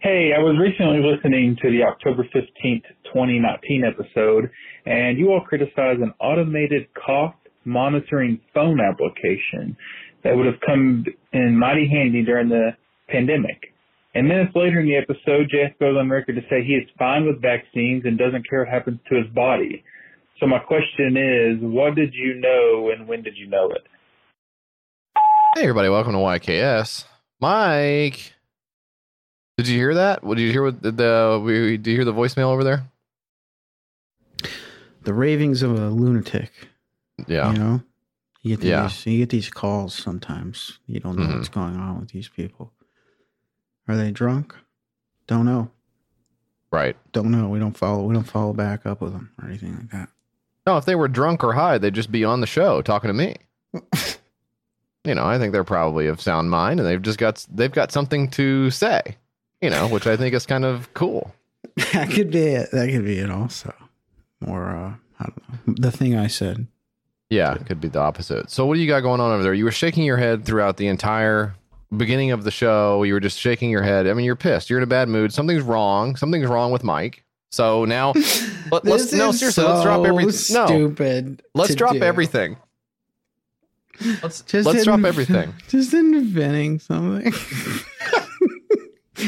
Hey, I was recently listening to the October 15th, 2019 episode, and you all criticized an automated cough monitoring phone application that would have come in mighty handy during the pandemic. And minutes later in the episode, JF goes on record to say he is fine with vaccines and doesn't care what happens to his body. So my question is, what did you know and when did you know it? Hey, everybody, welcome to YKS. Mike, did you hear that? What did you hear? What the, the we, did you hear the voicemail over there? The ravings of a lunatic. Yeah, You know, you get these, Yeah. you get these calls sometimes. You don't know Mhm. what's going on with these people. Are they drunk? Don't know. right. Don't know. We don't follow. We don't follow back up with them or anything like that. No, if they were drunk or high, they'd just be on the show talking to me. you know, I think they're probably of sound mind, and they've just got they've got something to say. You know, which I think is kind of cool. that could be it. That could be it. Also, or uh, I don't know. The thing I said. Yeah, it could be the opposite. So, what do you got going on over there? You were shaking your head throughout the entire beginning of the show. You were just shaking your head. I mean, you're pissed. You're in a bad mood. Something's wrong. Something's wrong with Mike. So now, let, us This no is seriously. let's drop everything. No, Stupid. let's drop do. everything. Let's Just let's drop everything. Just inventing something.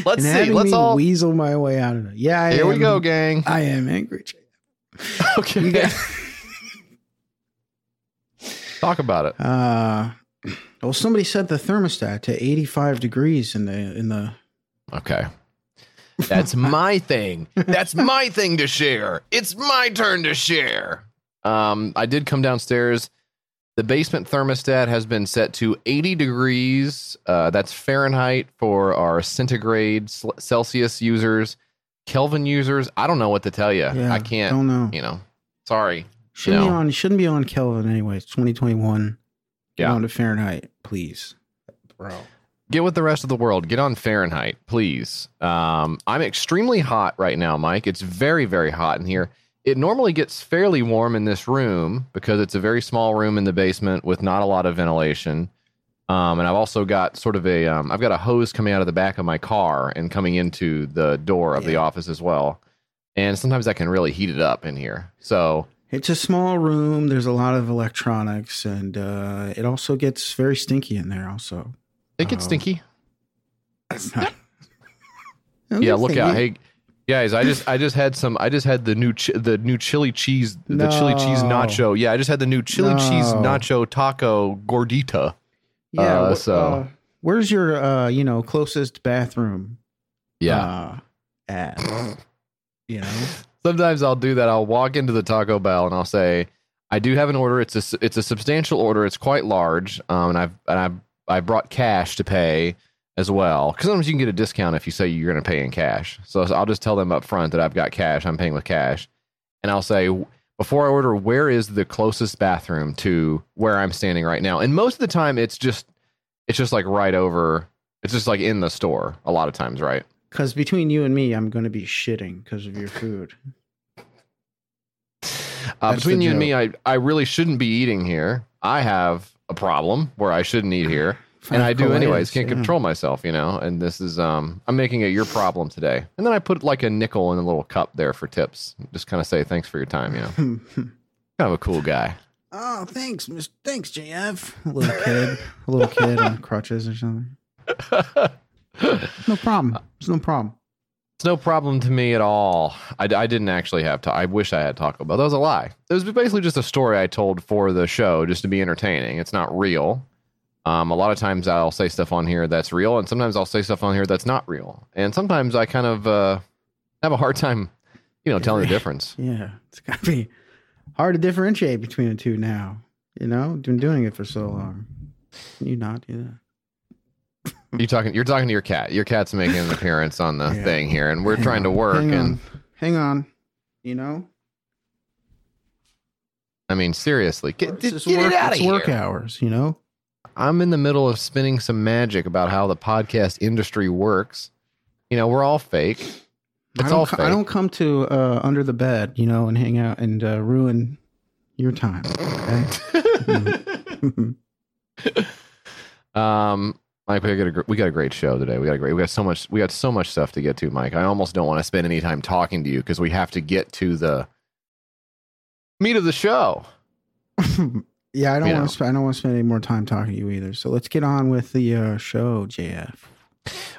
Let's and see. Let's me all. weasel my way out of it. Yeah, I Here we go, gang. I am angry. Okay, You talk about it. Uh, well, somebody set the thermostat to 85 degrees in the in the. Okay. That's my thing. That's my thing to share. It's my turn to share. Um, I did come downstairs. The basement thermostat has been set to 80 degrees. Uh, that's Fahrenheit for our centigrade Celsius users. Kelvin users, I don't know what to tell you. Yeah, I can't, Don't know. you know. Sorry. Shouldn't be on. Shouldn't be on Kelvin anyway. It's 2021. Get Yeah. on to Fahrenheit, please, bro. Get with the rest of the world. Get on Fahrenheit, please. Um, I'm extremely hot right now, Mike. It's very, very hot in here. It normally gets fairly warm in this room because it's a very small room in the basement with not a lot of ventilation. Um, and I've also got sort of a, um, I've got a hose coming out of the back of my car and coming into the door of the office as well. And sometimes I can really heat it up in here. So It's a small room. There's a lot of electronics, and uh, it also gets very stinky in there. Also, it gets Oh. stinky. That's not. Yeah, look out. Hey, guys, I just I just had some I just had the new chi- the new chili cheese the chili cheese nacho. Yeah, I just had the new chili cheese nacho taco gordita. Yeah. Uh, so- uh, where's your uh, you know closest bathroom? Yeah. Uh, at you know. Sometimes I'll do that. I'll walk into the Taco Bell and I'll say, "I do have an order. It's a it's a substantial order. It's quite large. Um, and I've and I've I brought cash to pay as well. Because sometimes you can get a discount if you say you're going to pay in cash. So I'll just tell them up front that I've got cash. I'm paying with cash, and I'll say before I order, where is the closest bathroom to where I'm standing right now? And most of the time, it's just it's just like right over. It's just like in the store. A lot of times, right? Because between you and me, I'm going to be shitting because of your food. Uh, between the you and me, I, I really shouldn't be eating here. I have a problem where I shouldn't eat here, and I do anyways. Can't Yeah. control myself, you know. And this is um, I'm making it your problem today. And then I put like a nickel in a little cup there for tips. Just kind of say thanks for your time, you know. kind of a cool guy. oh, thanks, Miss. Thanks, JF. A little kid, a little kid on crutches or something. No problem. It's no problem. It's no problem to me at all. I, I didn't actually have to. I wish I had Taco Bell. That was a lie. It was basically just a story I told for the show, just to be entertaining. It's not real. Um, a lot of times I'll say stuff on here that's real, and sometimes I'll say stuff on here that's not real. And sometimes I kind of uh, have a hard time, you know, telling the difference. Yeah, it's got to be hard to differentiate between the two now. You know, been doing it for so long. Can you not do that? You talking? You're talking to your cat. Your cat's making an appearance on the Yeah. thing here, and we're Hang trying to work. Hang and on. Hang on. You know, I mean, seriously, get, get, get work, it out of it's work hours. You know, I'm in the middle of spinning some magic about how the podcast industry works. You know, we're all fake. I It's don't. all fake. I don't come to uh, under the bed. You know, and hang out and uh, ruin your time. Okay. um, Mike, we got a we got a great show today. We got a great. We got so much. We got so much stuff to get to, Mike. I almost don't want to spend any time talking to you because we have to get to the meat of the show. yeah, I don't want to. Sp- I don't want to spend any more time talking to you either. So let's get on with the uh, show, JF.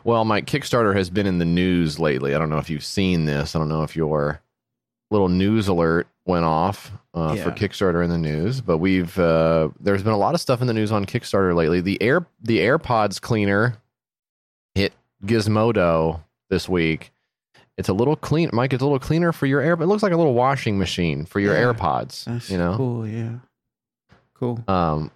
Well, my Kickstarter has been in the news lately. I don't know if you've seen this. I don't know if your little news alert went off uh, for Kickstarter in the news, but we've uh, there's been a lot of stuff in the news on Kickstarter lately. The air the AirPods cleaner hit Gizmodo this week. It's a little clean, Mike. It's a little cleaner for your air. It looks like a little washing machine for your Yeah. AirPods. That's you know, cool. Yeah, cool. um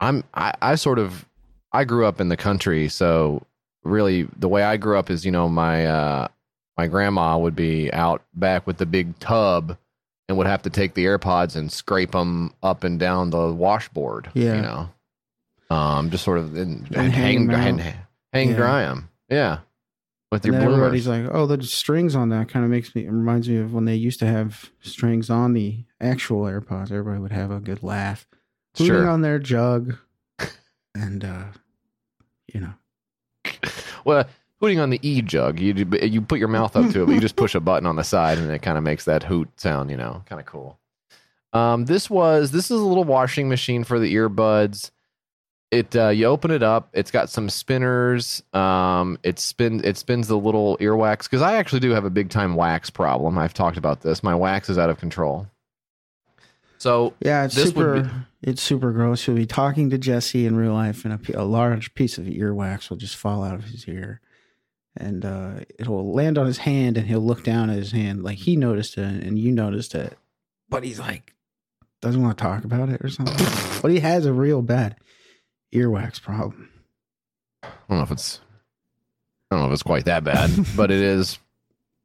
i'm I, I sort of i grew up in the country so really the way i grew up is you know my uh my grandma would be out back with the big tub and would have to take the airpods and scrape them up and down the washboard Yeah. you know? Um just sort of and, And and hang hang hang, hang Yeah. dry them yeah. With And your bloomers everybody's like, "Oh, the strings on that kind of makes me it reminds me of when they used to have strings on the actual AirPods. Everybody would have a good laugh, sure. on their jug, and uh, you know, well hooting on the e jug you you put your mouth up to it but you just push a button on the side and it kind of makes that hoot sound you know kind of cool um this was this is a little washing machine for the earbuds it uh, you open it up it's got some spinners um it spin it spins the little earwax because i actually do have a big time wax problem i've talked about this my wax is out of control so yeah, it's This would super. It's super gross. You'll be talking to Jesse in real life, and a large piece of earwax will just fall out of his ear, and uh, it will land on his hand, and he'll look down at his hand like he noticed it, and you noticed it, but he's like doesn't want to talk about it or something. but he has a real bad earwax problem. I don't know if it's I don't know if it's quite that bad, but it is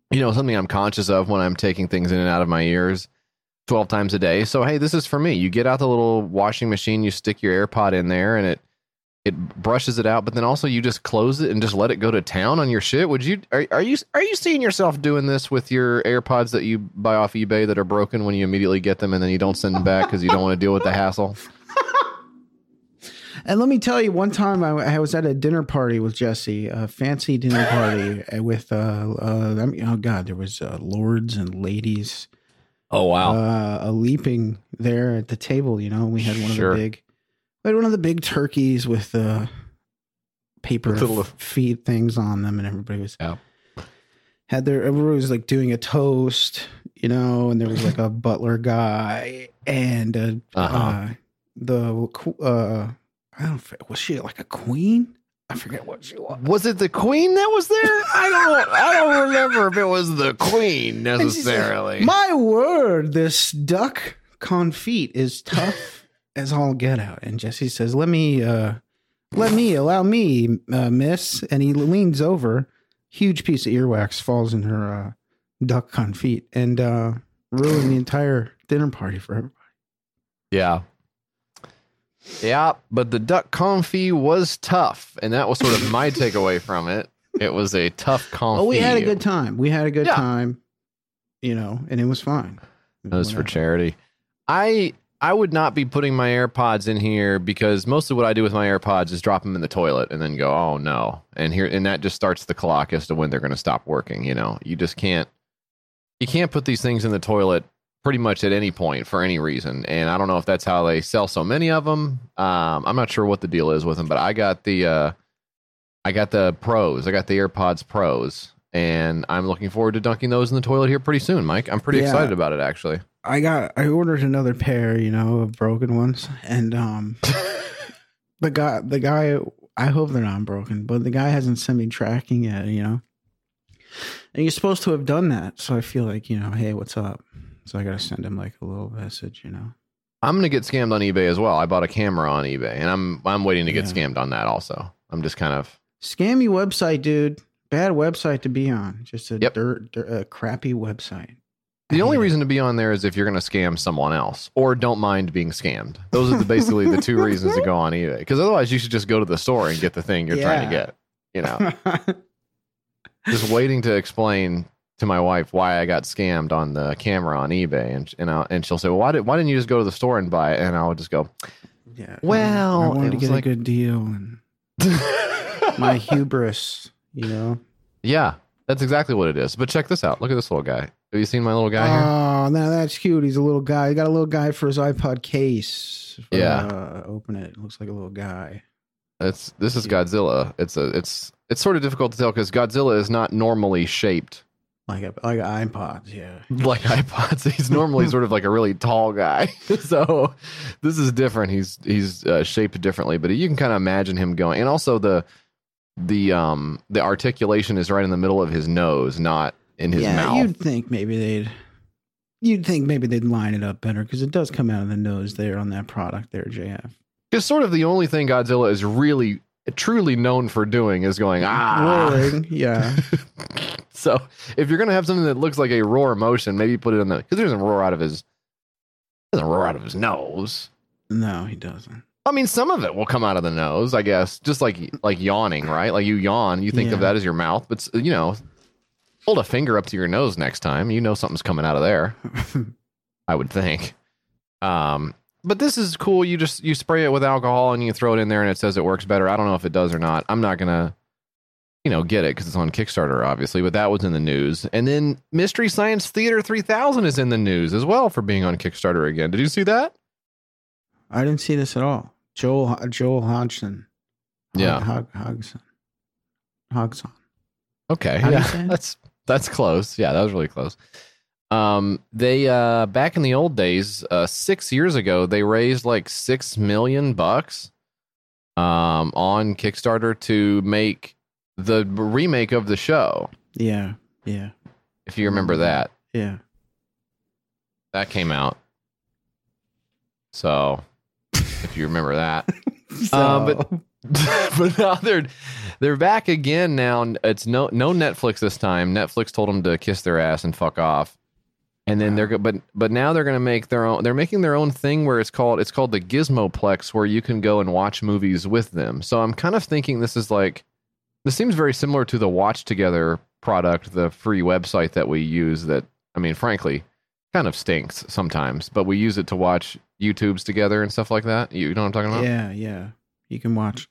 you know something I'm conscious of when I'm taking things in and out of my ears 12 times a day. So hey, this is for me. You get out the little washing machine, you stick your AirPod in there and it it brushes it out, but then also you just close it and just let it go to town on your shit. Would you are, are you are you seeing yourself doing this with your AirPods that you buy off eBay that are broken when you immediately get them and then you don't send them back because you don't want to deal with the hassle? And let me tell you, one time I, I was at a dinner party with Jesse, a fancy dinner party with, uh, uh, I mean, oh God, there was uh, lords and ladies Oh uh, a leaping there at the table. You know, we had one of the big, we had one of the big turkeys with the paper With little- feed things on them, and everybody was Yeah. had their everybody was like doing a toast, you know, and there was like a butler guy and uh, Uh-huh. uh the uh I don't was she like a queen? I forget what she was. Was it the queen that was there? I don't. I don't remember if it was the queen necessarily. My word, this duck confit is tough as all get out. And Jesse says, "Let me, uh, let me, allow me, uh, Miss." And he leans over. Huge piece of earwax falls in her uh, duck confit and uh, ruin the entire dinner party for everybody. yeah, yeah. But the duck confit was tough, and that was sort of my takeaway from it. It was a tough confit. Oh, we had a good time. We had a good Yeah. time, you know, and it was fine. It was for charity. I I would not be putting my AirPods in here because mostly what I do with my AirPods is drop them in the toilet and then go, oh no, and here and that just starts the clock as to when they're going to stop working. You know, you just can't you can't put these things in the toilet pretty much at any point for any reason. And I don't know if that's how they sell so many of them. Um, I'm not sure what the deal is with them, but I got the uh, I got the pros. I got the AirPods Pros. And I'm looking forward to dunking those in the toilet here pretty soon, Mike. I'm pretty Yeah. excited about it, actually. I got I ordered another pair, you know, of broken ones, and um, the guy the guy I hope they're not broken, but the guy hasn't sent me tracking yet, you know. And you're supposed to have done that, so I feel like you know, hey, what's up? So I gotta send him like a little message, you know. I'm gonna get scammed on eBay as well. I bought a camera on eBay, and I'm I'm waiting to get Yeah. scammed on that also. I'm just kind of Scammy website, dude. Bad website to be on. Just a Yep. dirt, dirt, a crappy website. The only reason to be on there is if you're gonna scam someone else or don't mind being scammed. Those are the, basically the two reasons to go on eBay. Because otherwise, you should just go to the store and get the thing you're trying to get. You know, just waiting to explain to my wife why I got scammed on the camera on eBay, and and I'll, and she'll say, "Well, why did why didn't you just go to the store and buy it?" And I'll just go, yeah. Well, I wanted to get like- a good deal, and my hubris. You know. yeah, that's exactly what it is. But check this out. Look at this little guy. Have you seen my little guy here? Oh, no, that's cute. He's a little guy. He got a little guy for his iPod case. Yeah. Uh, open it. Looks like a little guy. It's this is. Godzilla. It's a it's it's sort of difficult to tell because Godzilla is not normally shaped Like a like iPods. Yeah. like iPods. He's normally sort of like a really tall guy. so this is different. He's he's uh, shaped differently, but you can kind of imagine him going. And also the the um the articulation is right in the middle of his nose, not in his yeah, mouth. you'd think maybe they'd. You'd think maybe they'd line it up better because it does come out of the nose there on that product there, JF. Because sort of the only thing Godzilla is really truly known for doing is going ah. Roaring, yeah. So if you're gonna have something that looks like a roar motion, maybe put it in the because there's doesn't roar out of his doesn't roar out of his nose. No, he doesn't. I mean, some of it will come out of the nose, I guess, just like like yawning, right? Like you yawn, you think of that as your mouth, but you know, hold a finger up to your nose next time, you know something's coming out of there. I would think. Um, but this is cool. You just you spray it with alcohol and you throw it in there, and it says it works better. I don't know if it does or not. I'm not gonna, you know, get it because it's on Kickstarter, obviously. But that was in the news, and then Mystery Science Theater 3000 is in the news as well for being on Kickstarter again. Did you see that? I didn't see this at all. Joel Joel Hodgson. Yeah. Hog, Hogson. Hogson. Okay, How yeah, that's that's close. Yeah, that was really close. Um, they uh back in the old days, uh, six years ago, they raised like six million bucks, um, on Kickstarter to make the remake of the show. Yeah. Yeah. If you remember that, Yeah. that came out. So, if you remember that, Um, but- but now they're they're back again. Now it's no no Netflix this time. Netflix told them to kiss their ass and fuck off. And then they're go- but but now they're gonna make their own. They're making their own thing where it's called it's called the Gizmoplex, where you can go and watch movies with them. So I'm kind of thinking this is like this seems very similar to the Watch Together product, the free website that we use. That I mean, frankly, kind of stinks sometimes, but we use it to watch YouTubes together and stuff like that. You know what I'm talking about? yeah. Yeah. You can watch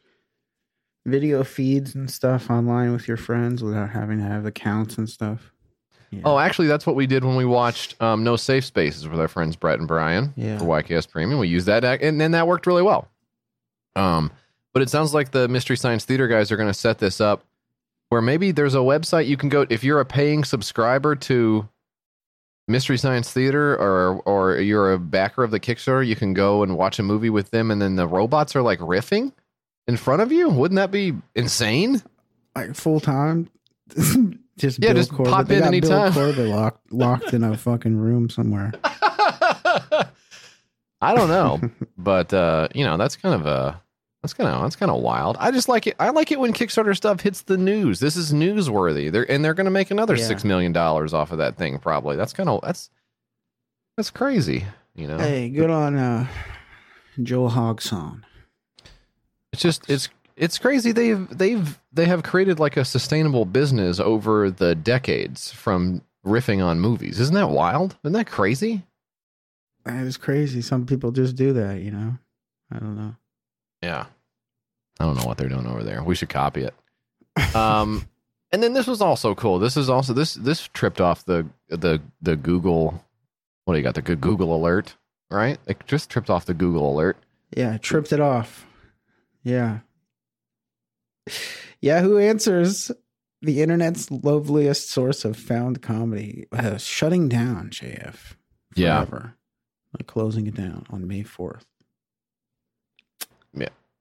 video feeds and stuff online with your friends without having to have accounts and stuff. Yeah. Oh, actually, that's what we did when we watched um, No Safe Spaces with our friends Brett and Brian Yeah. for YKS Premium. We used that, and then that worked really well. Um, but it sounds like the Mystery Science Theater guys are going to set this up where maybe there's a website you can go if you're a paying subscriber to Mystery Science Theater or or you're a backer of the Kickstarter, you can go and watch a movie with them, and then the robots are like riffing in front of you. Wouldn't that be insane? like full time. just Yeah, Bill just Corbett. pop in anytime. Bill Corbett locked locked in a fucking room somewhere. I don't know, but uh, you know that's kind of a that's kind of that's kind of wild. I just like it. I like it when Kickstarter stuff hits the news. This is newsworthy. They're and they're going to make another Yeah. six million dollars off of that thing. Probably. That's kind of that's that's crazy. You know, Hey, good on uh, Joel Hogson. it's just it's it's crazy. They've they've they have created like a sustainable business over the decades from riffing on movies. Isn't that wild? Isn't that crazy? That is crazy. Some people just do that, you know. I don't know. Yeah. I don't know what they're doing over there. We should copy it. Um and then this was also cool. This is also this this tripped off the the the Google what do you got? The good Google alert, right? It just tripped off the Google alert. Yeah, tripped it off. Yeah. Yahoo Answers, the internet's loveliest source of found comedy, uh, shutting down JF. Yeah. Forever. Like closing it down on May 4th.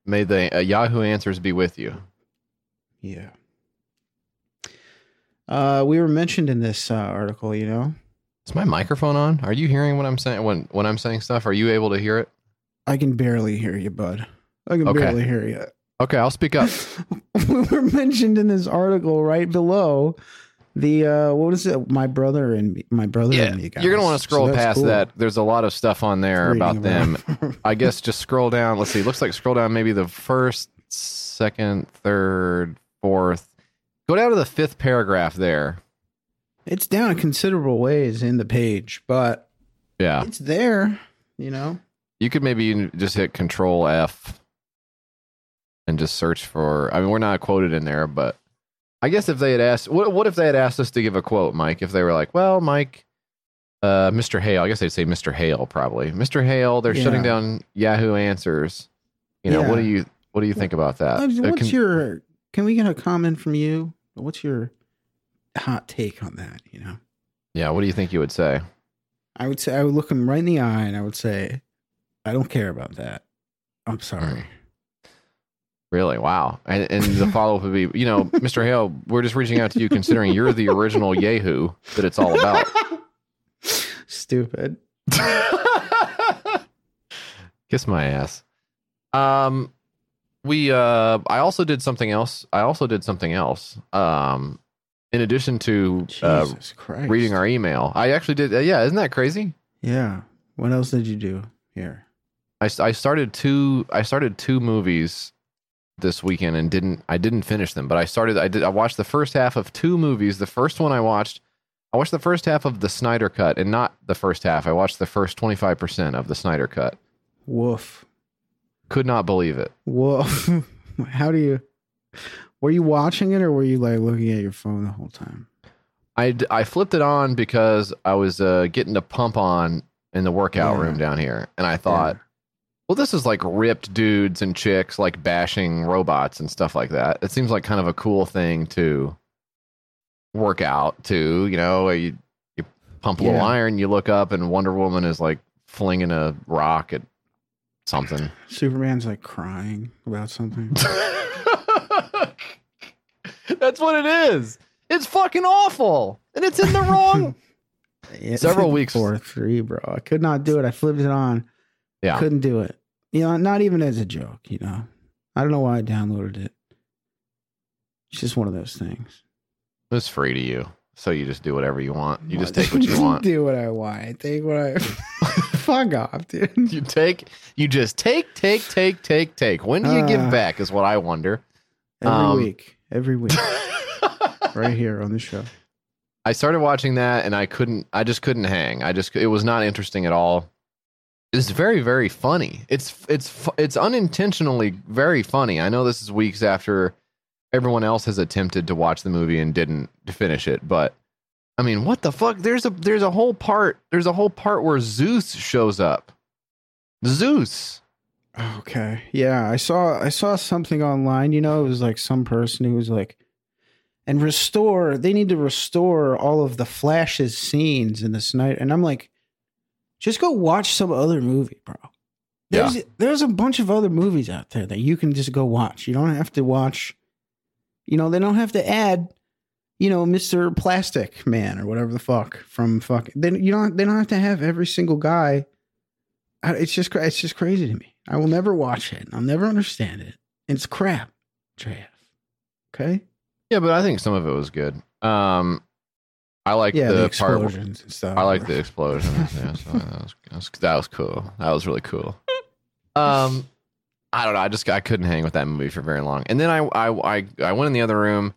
May the uh, Yahoo answers be with you. Yeah. Uh, we were mentioned in this uh, article, you know. Is my microphone on? Are you hearing what I'm saying when when I'm saying stuff? Are you able to hear it? I can barely hear you, bud. I can Okay. barely hear you. Okay, I'll speak up. we were mentioned in this article right below the uh was it my brother and me, my brother Yeah, and me guys. you're gonna want to scroll that's past cool. that. There's a lot of stuff on there Reading about them. I guess just scroll down. Let's see. Looks like scroll down maybe the first, second, third, fourth. Go down to the fifth paragraph there. it's down a considerable ways in the page but Yeah. it's there you know You could maybe just hit control F and just search for. I mean, we're not quoted in there, but I guess if they had asked, what what if they had asked us to give a quote, Mike? If they were like, well, Mike, uh, Mr. Hale, I guess they'd say Mr. Hale probably. Mr. Hale, they're shutting down Yahoo Answers. You know, what do you what do you think about that? Uh, Uh, What's can- your? Can we get a comment from you? What's your hot take on that? You know, yeah, what do you think you would say? I would say I would look him right in the eye and I would say, I don't care about that. I'm sorry. Really? Wow. And, and the follow up would be, you know, Mr. Hale, we're just reaching out to you considering you're the original Yahoo that it's all about. Stupid. Kiss my ass. Um, we uh, I also did something else. I also did something else. Um, in addition to uh, reading our email, I actually did. Uh, yeah, isn't that crazy? Yeah. What else did you do here? I, I started two. I started two movies this weekend and didn't. I didn't finish them, but I started. I did. I watched the first half of two movies. The first one I watched. I watched the first half of the Snyder Cut, and not the first half. I watched the first twenty five percent of the Snyder Cut. Woof. Could not believe it. Woof. How do you? Were you watching it or were you like looking at your phone the whole time? I, I flipped it on because I was uh, getting to pump on in the workout Yeah. room down here, and I thought, well, this is like ripped dudes and chicks like bashing robots and stuff like that. It seems like kind of a cool thing to work out to. You know, you you pump a little iron, you look up, and Wonder Woman is like flinging a rock at something. Superman's like crying about something. That's what it is. It's fucking awful, and it's in the wrong. Several weeks- Four three, bro. I could not do it. I flipped it on. Yeah. Couldn't do it. You know, not even as a joke, you know. I don't know why I downloaded it. It's just one of those things. It's free to you, so you just do whatever you want. You just take what you want. do what I want. I take what I fuck off, dude. You take, you just take, take, take, take, take. When do you give Uh. back? Is what I wonder. Every Um, week. Every week. right here on the show. I started watching that, and I couldn't. I just couldn't hang. I just. It was not interesting at all. It's very, very funny. It's it's it's unintentionally very funny. I know this is weeks after everyone else has attempted to watch the movie and didn't finish it, but I mean, what the fuck? There's a there's a whole part. There's a whole part where Zeus shows up. Zeus. Okay. Yeah, I saw I saw something online, you know, it was like some person who was like and restore they need to restore all of the flashes scenes in this night and I'm like just go watch some other movie, bro. There's there's a bunch of other movies out there that you can just go watch. You don't have to watch you know, they don't have to add you know, Mr. Plastic Man or whatever the fuck from fuck. Then you don't. They don't have to have every single guy. It's just it's just crazy to me. I will never watch it. I'll never understand it. It's crap, JF. Okay. Yeah, but I think some of it was good. Um, I like yeah, the, the, part. explosions and stuff. I like the explosions. yeah, so that, was, that, was, that was cool. That was really cool. Um, I don't know. I just I couldn't hang with that movie for very long. And then I I I, I went in the other room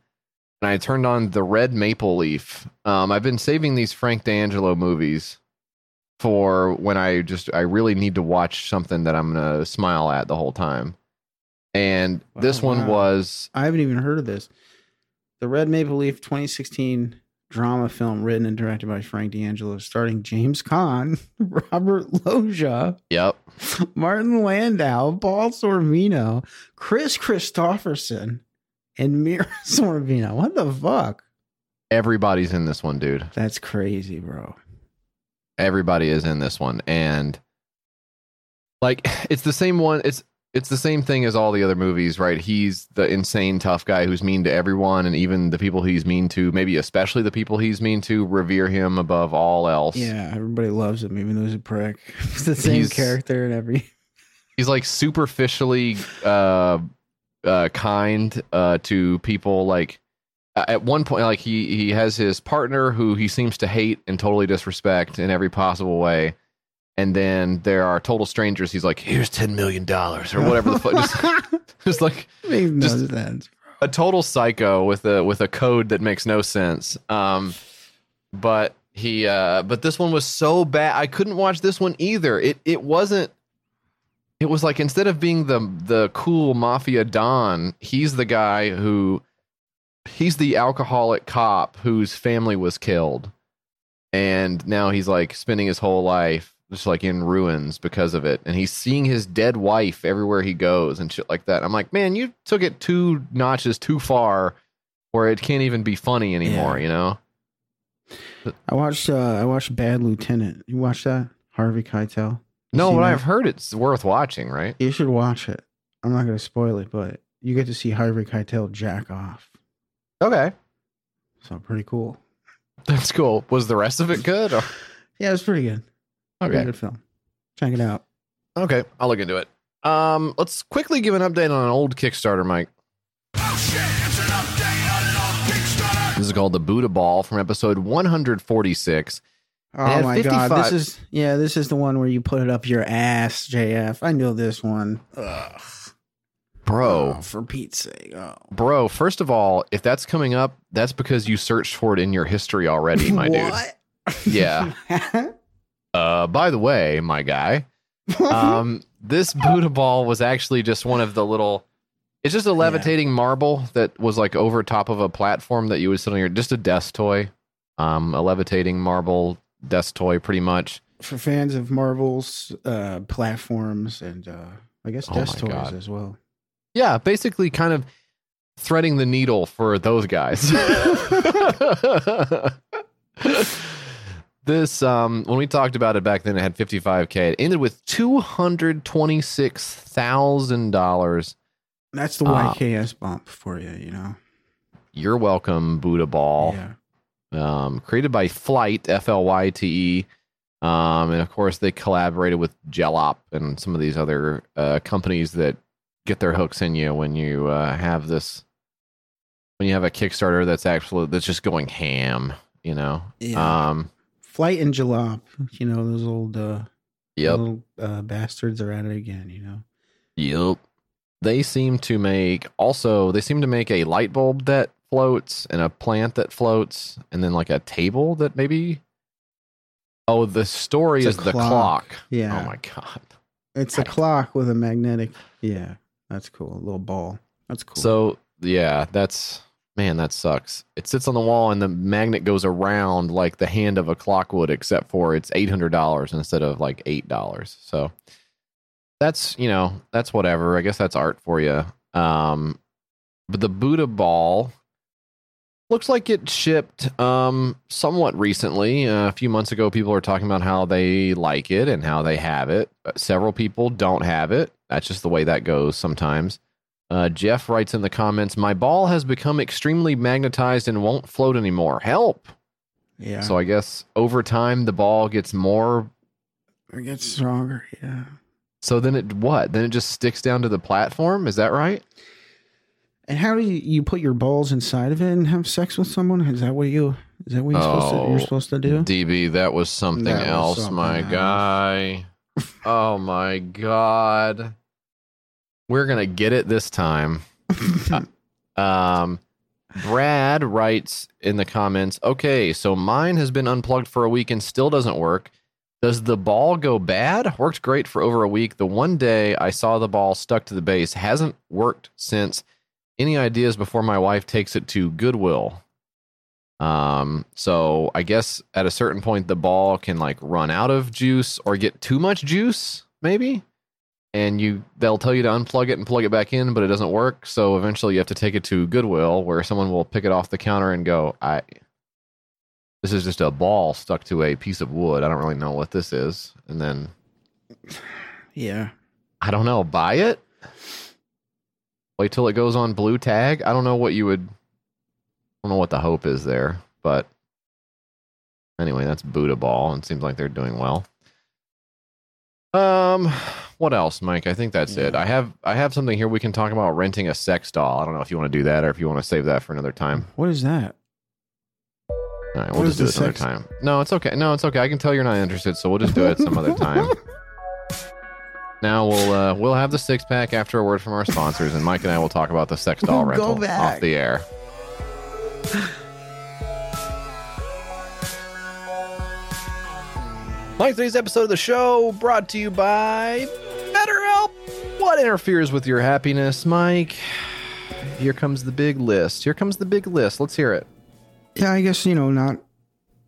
and I turned on the Red Maple Leaf. Um, I've been saving these Frank D'Angelo movies for when I just I really need to watch something that I'm gonna smile at the whole time. And this one wow. was I haven't even heard of this. The Red Maple Leaf 2016 drama film written and directed by Frank D'Angelo, starring James Caan, Robert Loggia, yep. Martin Landau, Paul Sorvino, Kris Kristofferson, and Mira Sorvino. What the fuck? Everybody's in this one, dude. That's crazy, bro. everybody is in this one and like it's the same one it's it's the same thing as all the other movies right he's the insane tough guy who's mean to everyone and even the people he's mean to maybe especially the people he's mean to revere him above all else Yeah, everybody loves him, even though he's a prick. It's the same He's- character in every. he's like superficially uh uh kind uh to people like at one point like he he has his partner who he seems to hate and totally disrespect in every possible way and then there are total strangers. He's like here's 10 million dollars or whatever the fuck. Just, just like Makes no Just- sense. a total psycho with a with a code that makes no sense. Um but he uh but this one was so bad. I couldn't watch this one either. It it wasn't it was like instead of being the the cool mafia don, he's the guy who he's the alcoholic cop whose family was killed. And now he's like spending his whole life just like in ruins because of it. And he's seeing his dead wife everywhere he goes and shit like that. I'm like, man, you took it two notches too far where it can't even be funny anymore, Yeah. you know? I watched. Uh, I watched Bad Lieutenant. You watched that? Harvey Keitel. You No, but that? I've heard it's worth watching, right? You should watch it. I'm not going to spoil it, but you get to see Harvey Keitel jack off. Okay. So pretty cool. That's cool. Was the rest of it good? Or- Yeah, was pretty good. Okay. good film. Check it out. Okay. I'll look into it. Um, let's quickly give an update on an old Kickstarter, Mike. This is called the Buddha Ball from episode 146. Oh my god, this is yeah, this is the one where you put it up your ass, JF. I know this one. Ugh. Bro, Oh, for Pete's sake. Oh. bro, first of all, if that's coming up, that's because you searched for it in your history already, my dude. what? Yeah. Uh, by the way, my guy, um, this Buddha ball was actually just one of the little. It's just a levitating marble that was like over top of a platform that you would sit on your just a desk toy, um, a levitating marble desk toy, pretty much. for fans of Marvel's uh, platforms and uh, I guess Oh desk my toys God. as well. Yeah, basically, kind of threading the needle for those guys. this um when we talked about it back then it had 55k it ended with $226000 That's the. YKS bump for you, you know. you're welcome buddha ball Yeah. um, created by Flyte, F L Y T E. Um, and of course, they collaborated with Jelop and some of these other uh, companies that get their hooks in you when you uh, have this, when you have a Kickstarter that's actually that's just going ham. You know. Yeah. Um. Flyte and Jalop, you know, those old uh, Yep. little uh, bastards are at it again, you know. Yep. They seem to make also they seem to make a light bulb that floats and a plant that floats and then like a table that maybe Oh, the story It's is the clock. clock. Yeah. Oh my god. It's a clock with a magnetic. Yeah, that's cool. A little ball. That's cool. So yeah, that's man, that sucks. It sits on the wall and the magnet goes around like the hand of a clock would, except for it's eight hundred dollars instead of like eight dollars. So that's you know that's whatever. I guess that's art for you. Um, but the Buddha ball looks like it shipped um somewhat recently. Uh, a few months ago, people were talking about how they like it and how they have it. Uh, Several people don't have it. That's just the way that goes sometimes. Uh, Jeff writes in the comments, "My ball has become extremely magnetized and won't float anymore. Help!" yeah, So I guess over time the ball gets more. it gets stronger. Yeah. So then it what? Then it just sticks down to the platform. Is that right? And how do you, you put your balls inside of it and have sex with someone? Is that what you? Is that what you're supposed to? Oh, You're supposed to do? DB, that was something That was else, something my else. guy. oh my god. We're gonna get it this time. Um, Brad writes in the comments, okay, so mine has been unplugged for a week and still doesn't work. Does the ball go bad? Worked great for over a week. The one day I saw the ball stuck to the base hasn't worked since. Any ideas before my wife takes it to Goodwill? Um, so I guess at a certain point the ball can like run out of juice or get too much juice, maybe. And you they'll tell you to unplug it and plug it back in, but it doesn't work. So eventually you have to take it to Goodwill where someone will pick it off the counter and go, I this is just a ball stuck to a piece of wood. I don't really know what this is. And then yeah. I don't know, buy it? Wait till it goes on blue tag? I don't know what you would I don't know what the hope is there, but anyway, that's Buddha Ball and seems like they're doing well. Um what else, Mike? I think that's it. I have I have something here we can talk about renting a sex doll. I don't know if you want to do that or if you want to save that for another time. What is that? All right, we'll What just do it another time. No, it's okay. No, it's okay. I can tell you're not interested, so we'll just do it some other time. Now we'll uh, we'll have the six pack after a word from our sponsors, and Mike and I will talk about the sex doll rental off the air. Mike, today's episode of the show brought to you by BetterHelp. What interferes with your happiness, Mike? Here comes the big list. Here comes the big list. Let's hear it. Yeah, I guess you know not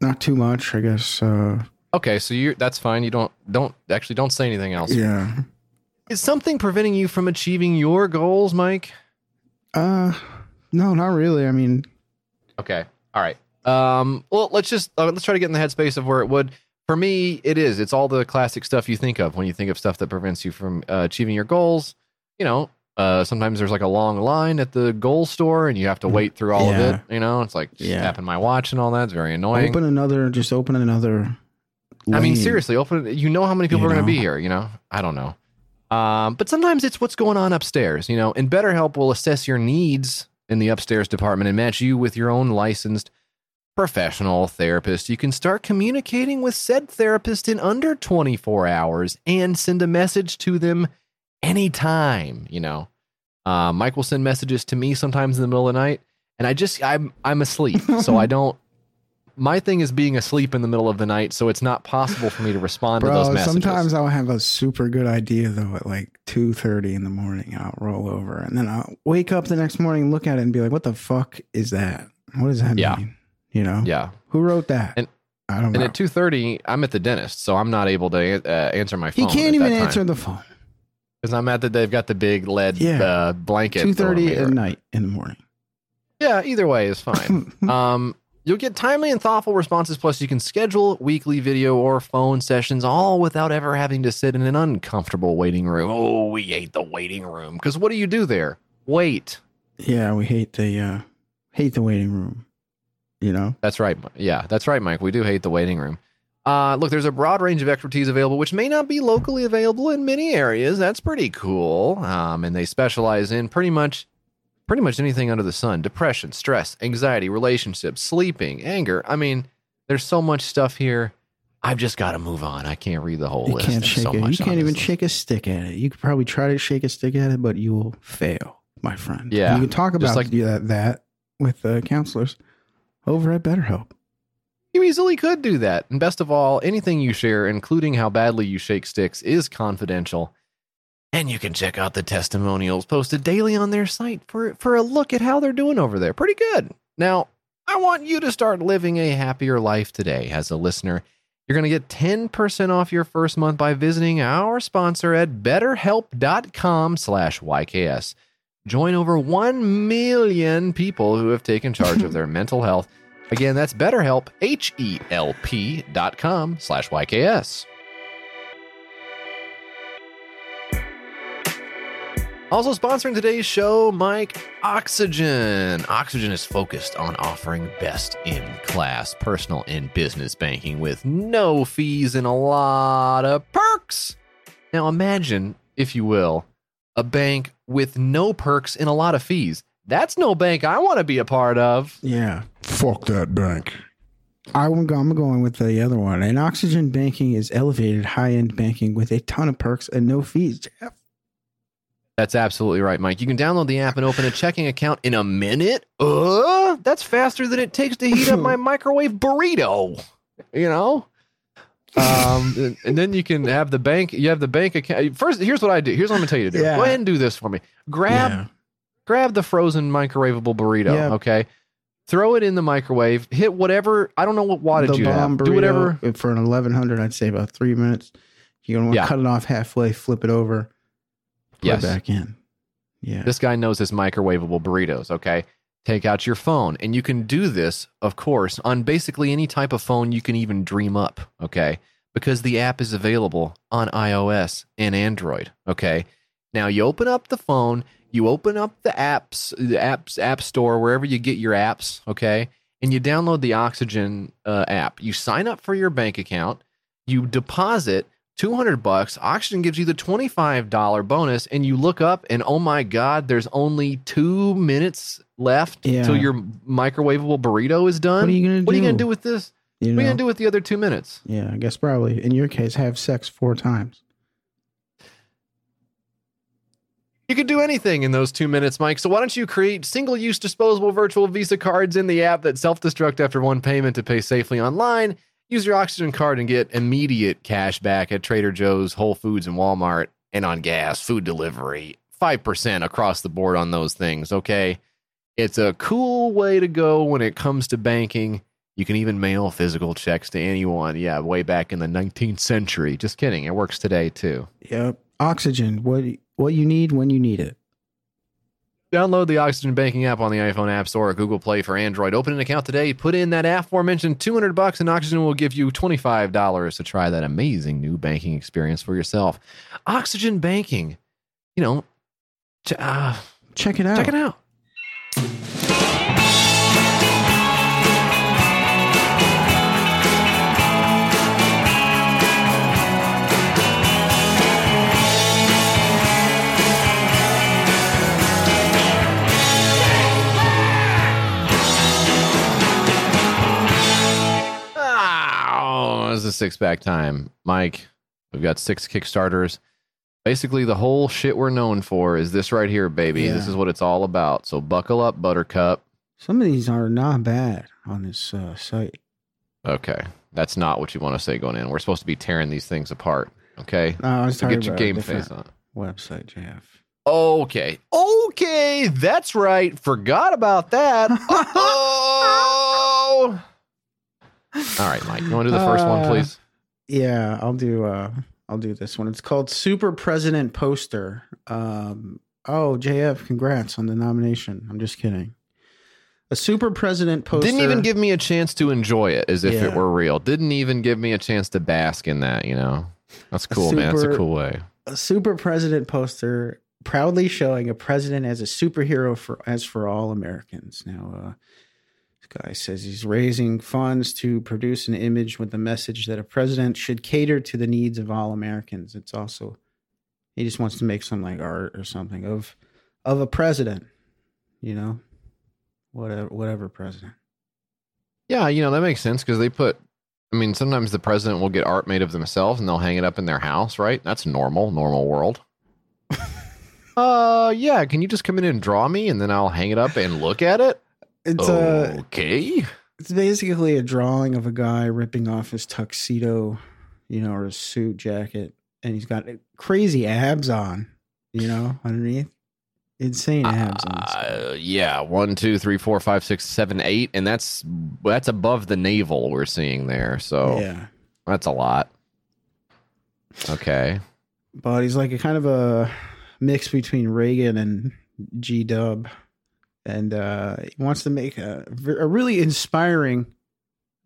not too much. I guess. uh Okay, so you that's fine. You don't don't actually don't say anything else. Yeah. Is something preventing you from achieving your goals, Mike? Uh, no, not really. I mean, Okay. All right. Um, well, let's just uh, let's try to get in the headspace of where it would. For me, it is. It's all the classic stuff you think of when you think of stuff that prevents you from uh, achieving your goals. You know, uh, sometimes there's like a long line at the goal store, and you have to wait through all Yeah. of it. You know, it's like just Yeah. tapping my watch and all that. It's very annoying. open another. Just open another. I mean, seriously, open. You know how many people You are going to be here. You know, I don't know. Um, but sometimes it's what's going on upstairs. You know, and BetterHelp will assess your needs in the upstairs department and match you with your own licensed professional therapist. You can start communicating with said therapist in under 24 hours and send a message to them anytime. You know, uh, Mike will send messages to me sometimes in the middle of the night, and I just I'm I'm asleep, so I don't. My thing is being asleep in the middle of the night, so it's not possible for me to respond to those messages. sometimes I'll have a super good idea though at like two thirty in the morning. I'll roll over and then I'll wake up the next morning, look at it, and be like, "What the fuck is that? What does that Yeah. mean? You know? yeah, Who wrote that? And- I don't and know. at two thirty, I'm at the dentist, so I'm not able to uh, answer my phone. he can't even answer the phone. because I'm at the. They've got the big lead Yeah. uh, blanket. Two thirty at night in the morning. Yeah, either way is fine. um, you'll get timely and thoughtful responses. Plus, you can schedule weekly video or phone sessions, all without ever having to sit in an uncomfortable waiting room. Oh, we hate the waiting room because what do you do there? Wait. yeah, we hate the uh hate the waiting room. You know? That's right. Yeah, that's right, Mike. We do hate the waiting room. Uh, look, there's a broad range of expertise available, which may not be locally available in many areas. That's pretty cool. Um, and they specialize in pretty much, pretty much anything under the sun: depression, stress, anxiety, relationships, sleeping, anger. I mean, there's so much stuff here. I've just got to move on. I can't read the whole you list. can't shake so it. You can't on even shake a stick at it. You could probably try to shake a stick at it, but you will fail, my friend. Yeah, You can talk about like- that, that with uh, counselors over at BetterHelp. You easily could do that. And best of all, anything you share, including how badly you shake sticks, is confidential. And you can check out the testimonials posted daily on their site for, for a look at how they're doing over there. Pretty good. Now, I want you to start living a happier life today as a listener. You're going to get 10% off your first month by visiting our sponsor at betterhelp.com slash YKS. Join over 1 million people who have taken charge of their mental health. Again, that's BetterHelp, H-E-L-P dot com slash YKS. Also sponsoring today's show, Mike Oxygen. Oxygen is focused on offering best in class personal and business banking with no fees and a lot of perks. Now imagine, if you will, a bank with no perks and a lot of fees. That's no bank I want to be a part of. Yeah. Fuck that bank. I'm, go- I'm going with the other one. And Oxygen Banking is elevated high end banking with a ton of perks and no fees. Jeff. That's absolutely right, Mike. You can download the app and open a checking account in a minute. Uh, that's faster than it takes to heat up my microwave burrito. You know? Um, and, and then you can have the bank. You have the bank account. First, here's what I do. Here's what I'm gonna tell you to do. Yeah. Go ahead and do this for me. Grab Yeah. grab the frozen microwavable burrito. Yeah. Okay. Throw it in the microwave. Hit whatever. I don't know what wattage the you bomb have. Do whatever. For an 1100, I'd say about three minutes. You're going to want to Yeah. cut it off halfway, flip it over, put Yes. it back in. Yeah. This guy knows his microwavable burritos, okay? Take out your phone. And you can do this, of course, on basically any type of phone you can even dream up, okay? Because the app is available on iOS and Android, okay? Now you open up the phone, you open up the apps, the apps app store, wherever you get your apps, okay? And you download the Oxygen uh, app. You sign up for your bank account, you deposit 200 bucks oxygen gives you the $25 bonus and you look up and oh my god there's only two minutes left Yeah. till your microwavable burrito is done What are you gonna what are you gonna do? do with this You what are you gonna do with the other two minutes Yeah, I guess probably. In your case, have sex four times. you could do anything in those two minutes mike so why don't you create single-use disposable virtual visa cards in the app that self-destruct after one payment to pay safely online use your oxygen card and get immediate cash back at trader joe's whole foods and walmart and on gas, food delivery, 5% across the board on those things, okay? It's a cool way to go when it comes to banking. You can even mail physical checks to anyone. Yeah, way back in the 19th century. Just kidding. It works today too. Yep. Oxygen. What what you need when you need it. Download the Oxygen Banking app on the iPhone App Store or Google Play for Android. Open an account today. Put in that aforementioned 200 bucks and Oxygen will give you $25 to try that amazing new banking experience for yourself. Oxygen Banking. You know, uh, Check it out. check it out. Oh, this is a six pack time. Mike, we've got six Kickstarters. Basically, the whole shit we're known for is this right here, baby. Yeah. This is what it's all about. So buckle up, Buttercup. Some of these are not bad on this uh, site. Okay. That's not what you want to say going in. We're supposed to be tearing these things apart. Okay. No, I was So get your about game face on. Website, Jeff. Okay. Okay. That's right. Forgot about that. oh. All right, Mike. You want to do the first one, Uh, please? Yeah, I'll do. uh I'll do this one. It's called Super President Poster. Um, oh, JF, congrats on the nomination. I'm just kidding. A Super President Poster. Didn't even give me a chance to enjoy it as if it were real. Didn't even give me a chance to bask in that, you know? That's cool, man. That's a cool way. a super president poster proudly showing a president as a superhero for as for all Americans. Now, uh, guy says he's raising funds to produce an image with the message that a president should cater to the needs of all Americans. It's also he just wants to make some like art or something of of a president, you know, whatever whatever president. Yeah, you know, that makes sense because they put, I mean, sometimes the president will get art made of themselves and they'll hang it up in their house, right? That's normal, normal world. uh, yeah. Can you just come in and draw me and then I'll hang it up and look at it? It's a okay. it's basically a drawing of a guy ripping off his tuxedo, you know, or his suit jacket, and he's got crazy abs on, you know, underneath. Insane abs on. Uh, yeah, one, two, three, four, five, six, seven, eight, and that's that's above the navel we're seeing there. So Yeah. that's a lot. Okay. But he's like a kind of a mix between Reagan and G Dub. And uh, he wants to make a, a really inspiring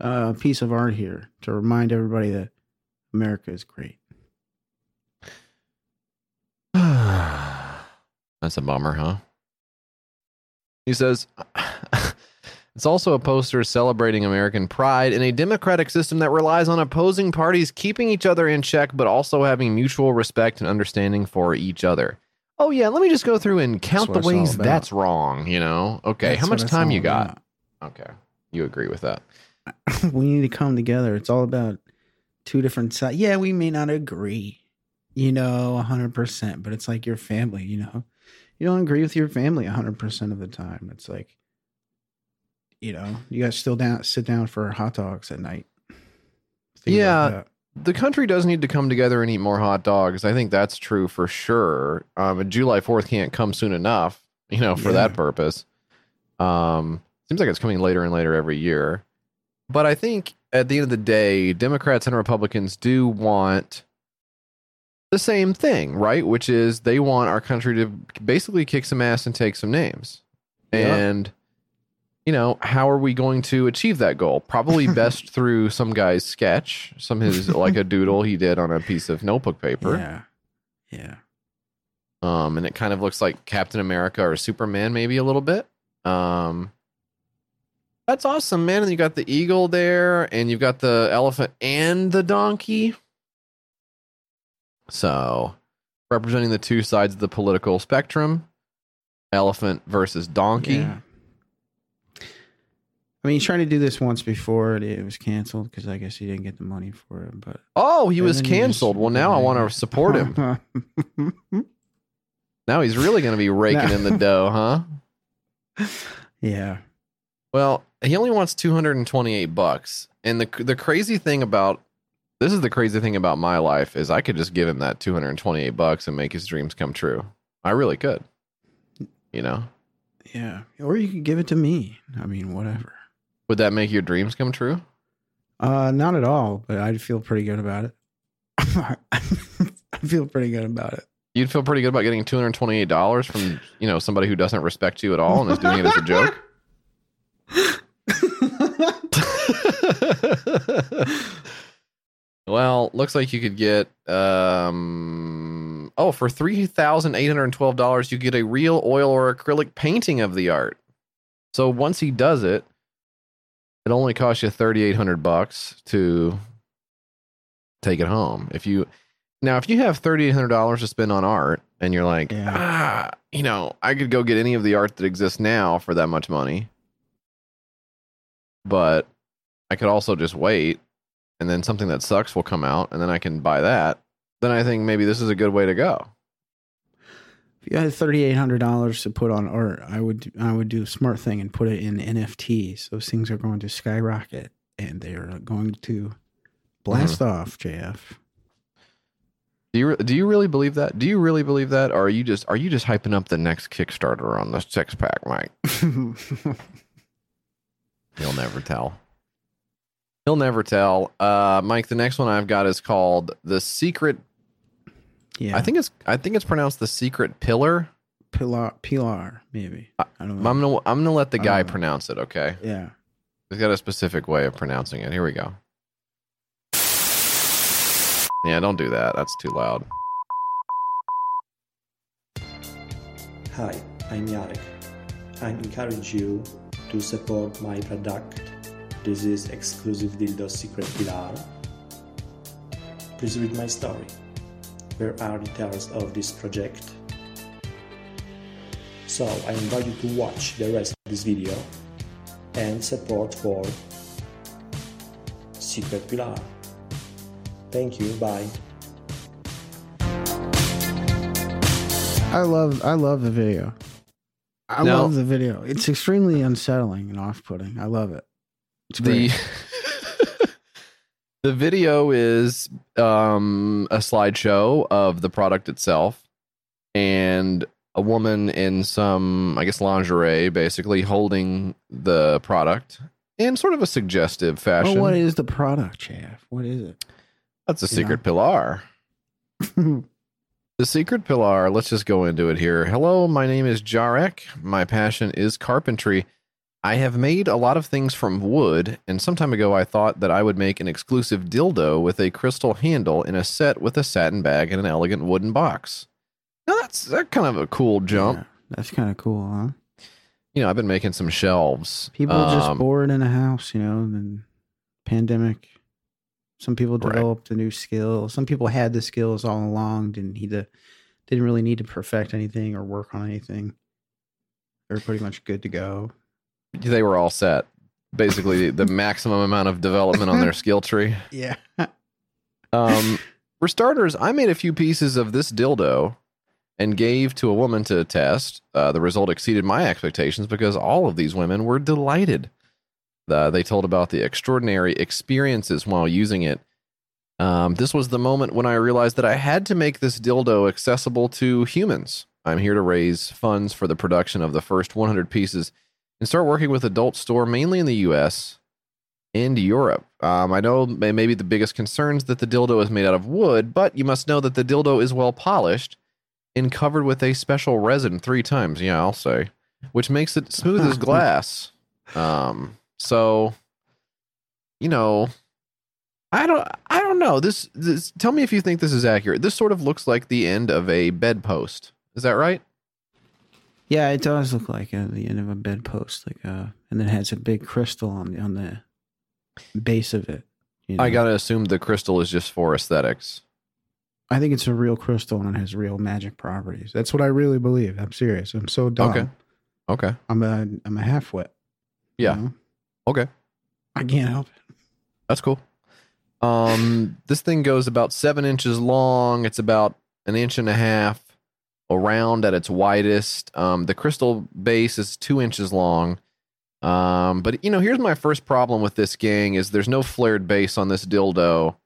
uh, piece of art here to remind everybody that America is great. That's a bummer, huh? He says it's also a poster celebrating American pride in a democratic system that relies on opposing parties keeping each other in check, but also having mutual respect and understanding for each other. Oh, yeah, let me just go through and count the ways that's wrong, you know? Okay, That's how what much it's time all you got? about. Okay, you agree with that. we need to come together. It's all about two different sides. Yeah, we may not agree, you know, 100%, but it's like your family, you know. You don't agree with your family 100% of the time. It's like, you know, you guys still down sit down for hot dogs at night. Things like Yeah. that. The country does need to come together and eat more hot dogs. I think that's true for sure. Um, July Fourth can't come soon enough, you know, for Yeah. that purpose. Um, seems like it's coming later and later every year. But I think at the end of the day, Democrats and Republicans do want the same thing, right? Which is they want our country to basically kick some ass and take some names. Yeah. And you know, how are we going to achieve that goal? Probably best through some guy's sketch, some his like a doodle he did on a piece of notebook paper. Yeah. Yeah. Um, and it kind of looks like Captain America or Superman, maybe a little bit. Um, that's awesome, man. And you got the eagle there, and you've got the elephant and the donkey. So, representing the two sides of the political spectrum elephant versus donkey. Yeah. I mean, he's trying to do this once before. It, it was canceled because I guess he didn't get the money for it. But Oh, he was then you just- canceled. well, now I want to support him. now he's really going to be raking in the dough, huh? yeah. Well, he only wants 228 bucks. And the the crazy thing about this is the crazy thing about my life is I could just give him that 228 bucks and make his dreams come true. I really could. You know, Yeah. Or you could give it to me. I mean, whatever. Would that make your dreams come true? Uh, not at all, but I'd feel pretty good about it. I feel pretty good about it. You'd feel pretty good about getting $228 from, you know, somebody who doesn't respect you at all and is doing it as a joke. well, looks like you could get um oh, for $3,812 you get a real oil or acrylic painting of the art. So once he does it, it only costs you 3800 bucks to take it home. If you now if you have $3800 to spend on art and you're like, Yeah. ah, you know, I could go get any of the art that exists now for that much money. But I could also just wait and then something that sucks will come out and then I can buy that. Then I think maybe this is a good way to go. If you had thirty eight hundred dollars to put on art, I would I would do a smart thing and put it in NFTs. Those things are going to skyrocket, and they're going to blast off. JF. Do you do you really believe that? Do you really believe that, or are you just are you just hyping up the next Kickstarter on the six pack, Mike? He'll never tell. He'll never tell. Uh, Mike, the next one I've got is called the Secret. Yeah, I think it's I think it's pronounced the Secret Pillar. Pilar, Pilar, maybe. I don't know. I'm know. gonna I'm gonna let the guy pronounce it. Okay, Yeah. he's got a specific way of pronouncing it. Here we go. Yeah, don't do that. That's too loud. Hi, I'm Jarek. I encourage you to support my product. This is exclusive dildo secret pillar. Please read my story. Where are details of this project? So I invite you to watch the rest of this video and support for Secret Pillar. Thank you, bye. I love I love the video. I Now- love the video. It's extremely unsettling and off putting. I love it. It's great. the video is um a slideshow of the product itself and a woman in some i guess lingerie basically holding the product in sort of a suggestive fashion. Oh, what is the product, JF? What is it? that's a secret pillar the secret pillar let's just go into it here. Hello my name is jarek. My passion is carpentry I have made a lot of things from wood, and some time ago I thought that I would make an exclusive dildo with a crystal handle in a set with a satin bag and an elegant wooden box. Now that's that kind of a cool jump. Yeah, that's kind of cool, huh? You know, I've been making some shelves. People just Um, bored in a house, you know, and then pandemic. Some people Right. developed a new skill. Some people had the skills all along, didn't need to, didn't really need to perfect anything or work on anything. They're pretty much good to go. They were all set. Basically, the maximum amount of development on their skill tree. Yeah. Um, for starters, I made a few pieces of this dildo and gave to a woman to test. Uh, the result exceeded my expectations because all of these women were delighted. Uh, they told about the extraordinary experiences while using it. Um, this was the moment when I realized that I had to make this dildo accessible to humans. I'm here to raise funds for the production of the first 100 pieces and start working with adult store mainly in the U.S. and Europe. Um, I know maybe the biggest concern is that the dildo is made out of wood, but you must know that the dildo is well polished and covered with a special resin three times. Yeah, I'll say, which makes it smooth as glass. Um, so, you know, I don't, I don't know. This, this, tell me if you think this is accurate. This sort of looks like the end of a bedpost. Is that right? Yeah, it does look like uh, the end of a bedpost, like uh, and then it has a big crystal on the on the base of it. you I gotta assume the crystal is just for aesthetics. I think it's a real crystal and it has real magic properties. That's what I really believe. I'm serious. I'm so dumb. Okay. Okay. I'm a I'm a halfwit. you Yeah. know? Okay. I can't help it. That's cool. Um, this thing goes about seven inches long. It's about an inch and a half around at its widest. Um, the crystal base is two inches long. Um, but you know, here's my first problem with this gang: is there's no flared base on this dildo.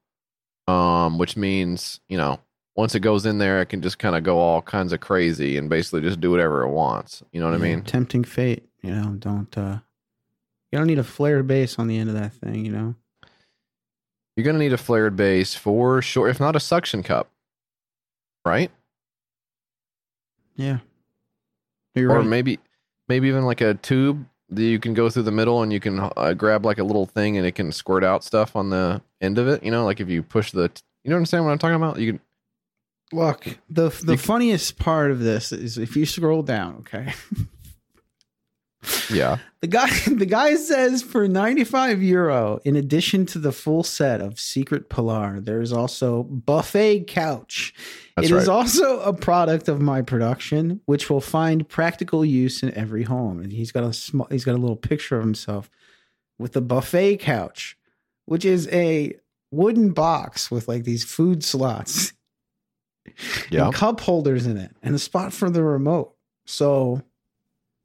um, which means you know once it goes in there, it can just kind of go all kinds of crazy and basically just do whatever it wants. You know what I mean? tempting fate. You know, don't. uh You don't need a flared base on the end of that thing. You know. You're gonna need a flared base for sure, if not a suction cup, right? Yeah. You're or right. maybe maybe even like a tube that you can go through the middle and you can uh, grab like a little thing and it can squirt out stuff on the end of it. You know, like if you push the, you know, understand what I'm talking about? You can. Look, the the funniest part of this is if you scroll down, okay? Yeah. The guy the guy says for 95 euro, in addition to the full set of Secret Pilar, there is also buffet couch. It That's is also a product of my production, which will find practical use in every home. And he's got a small he's got a little picture of himself with the buffet couch, which is a wooden box with like these food slots Yeah. and cup holders in it and a spot for the remote. So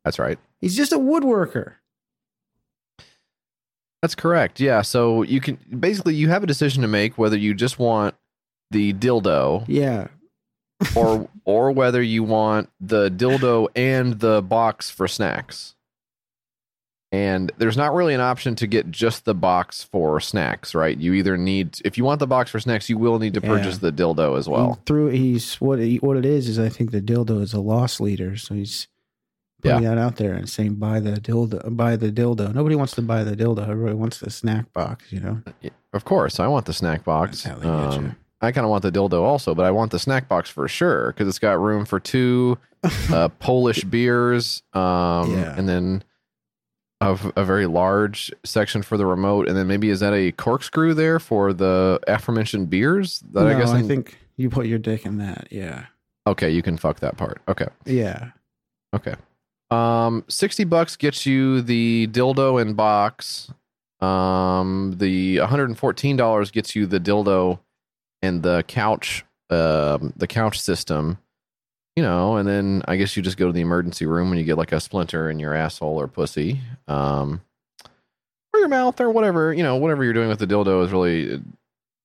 That's right. He's just a woodworker. That's correct. Yeah. So you can basically you have a decision to make whether you just want the dildo Yeah. or or whether you want the dildo and the box for snacks. And there's not really an option to get just the box for snacks, right? You either need if you want the box for snacks, you will need to Yeah. purchase the dildo as well. He through he's what he, what it is is I think the dildo is a loss leader, so he's putting that out there and saying buy the dildo, buy the dildo. Nobody wants to buy the dildo. Everybody wants the snack box, you know. Of course, I want the snack box. That's how they get you. Um, I kind of want the dildo also, but I want the snack box for sure because it's got room for two uh, Polish beers, um, Yeah. and then a, a very large section for the remote, and then maybe is that a corkscrew there for the aforementioned beers? That no, I guess. I I'm- think you put your dick in that. Yeah, okay, you can fuck that part. Okay, yeah. okay. Um, sixty bucks gets you the dildo in box. Um, the one hundred and fourteen dollars gets you the dildo and the couch, um, the couch system. You know, and then I guess you just go to the emergency room when you get like a splinter in your asshole or pussy, um, or your mouth or whatever. You know, whatever you're doing with the dildo is really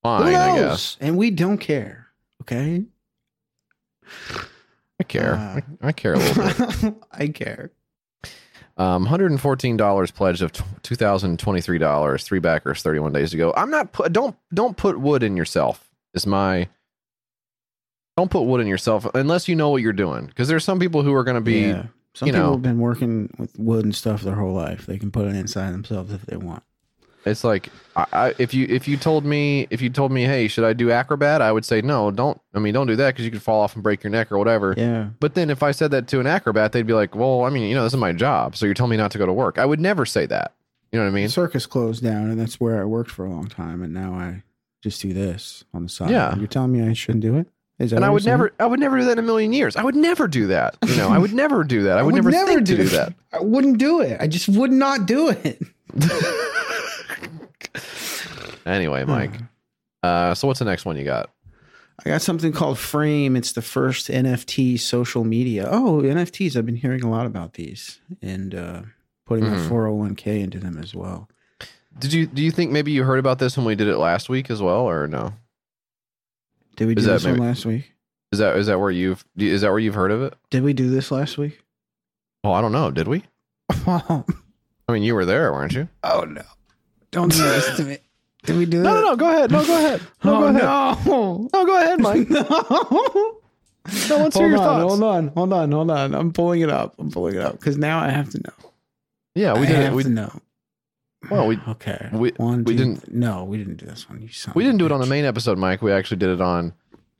fine. I guess And we don't care. Okay. I care. Uh, I, I care a little bit. I care. Um, $114 pledge of $2,023, three backers, 31 days ago. I'm not, pu- don't, don't put wood in yourself is my, don't put wood in yourself unless you know what you're doing. Cause there's some people who are going to be, yeah. Some you people know- have been working with wood and stuff their whole life. They can put it inside themselves if they want. It's like, I, I, if you, if you told me, if you told me, Hey, should I do acrobat? I would say, no, don't, I mean, don't do that. Cause you could fall off and break your neck or whatever. Yeah. But then if I said that to an acrobat, they'd be like, well, I mean, you know, this is my job. So you're telling me not to go to work. I would never say that. You know what I mean? circus closed down, and that's where I worked for a long time. And now I just do this on the side. Yeah. You're telling me I shouldn't do it? Is that and I would saying? never, I would never do that in a million years. I would never do that. You know, I would never do that. I would, never, think to do that. I wouldn't do it. I just would not do it. Anyway, Mike. Uh, so what's the next one you got? I got something called Frame. It's the first NFT social media. Oh, NFTs. I've been hearing a lot about these and uh, putting Mhm. my 401k into them as well. Did you do you think maybe you heard about this when we did it last week as well, or no? Did we do Is that this one maybe- last week? Is that is that where you've is that where you've heard of it? Did we do this last week? Oh, I don't know. Did we? oh I mean, you were there, weren't you? Oh no! Don't do this to me. Did we do No, this? no, no. Go ahead. No, go ahead. No, oh go ahead. no! No, go ahead, Mike. no. No, let's hear hold your on, thoughts. hold on, hold on, hold on. I'm pulling it up. I'm pulling it up because now I have to know. Yeah, we I did it. have We, to know. Well, we- okay. we- One, we two, didn't- th- No, we didn't do this one. You son we didn't do it on the main episode, Mike. We actually did it on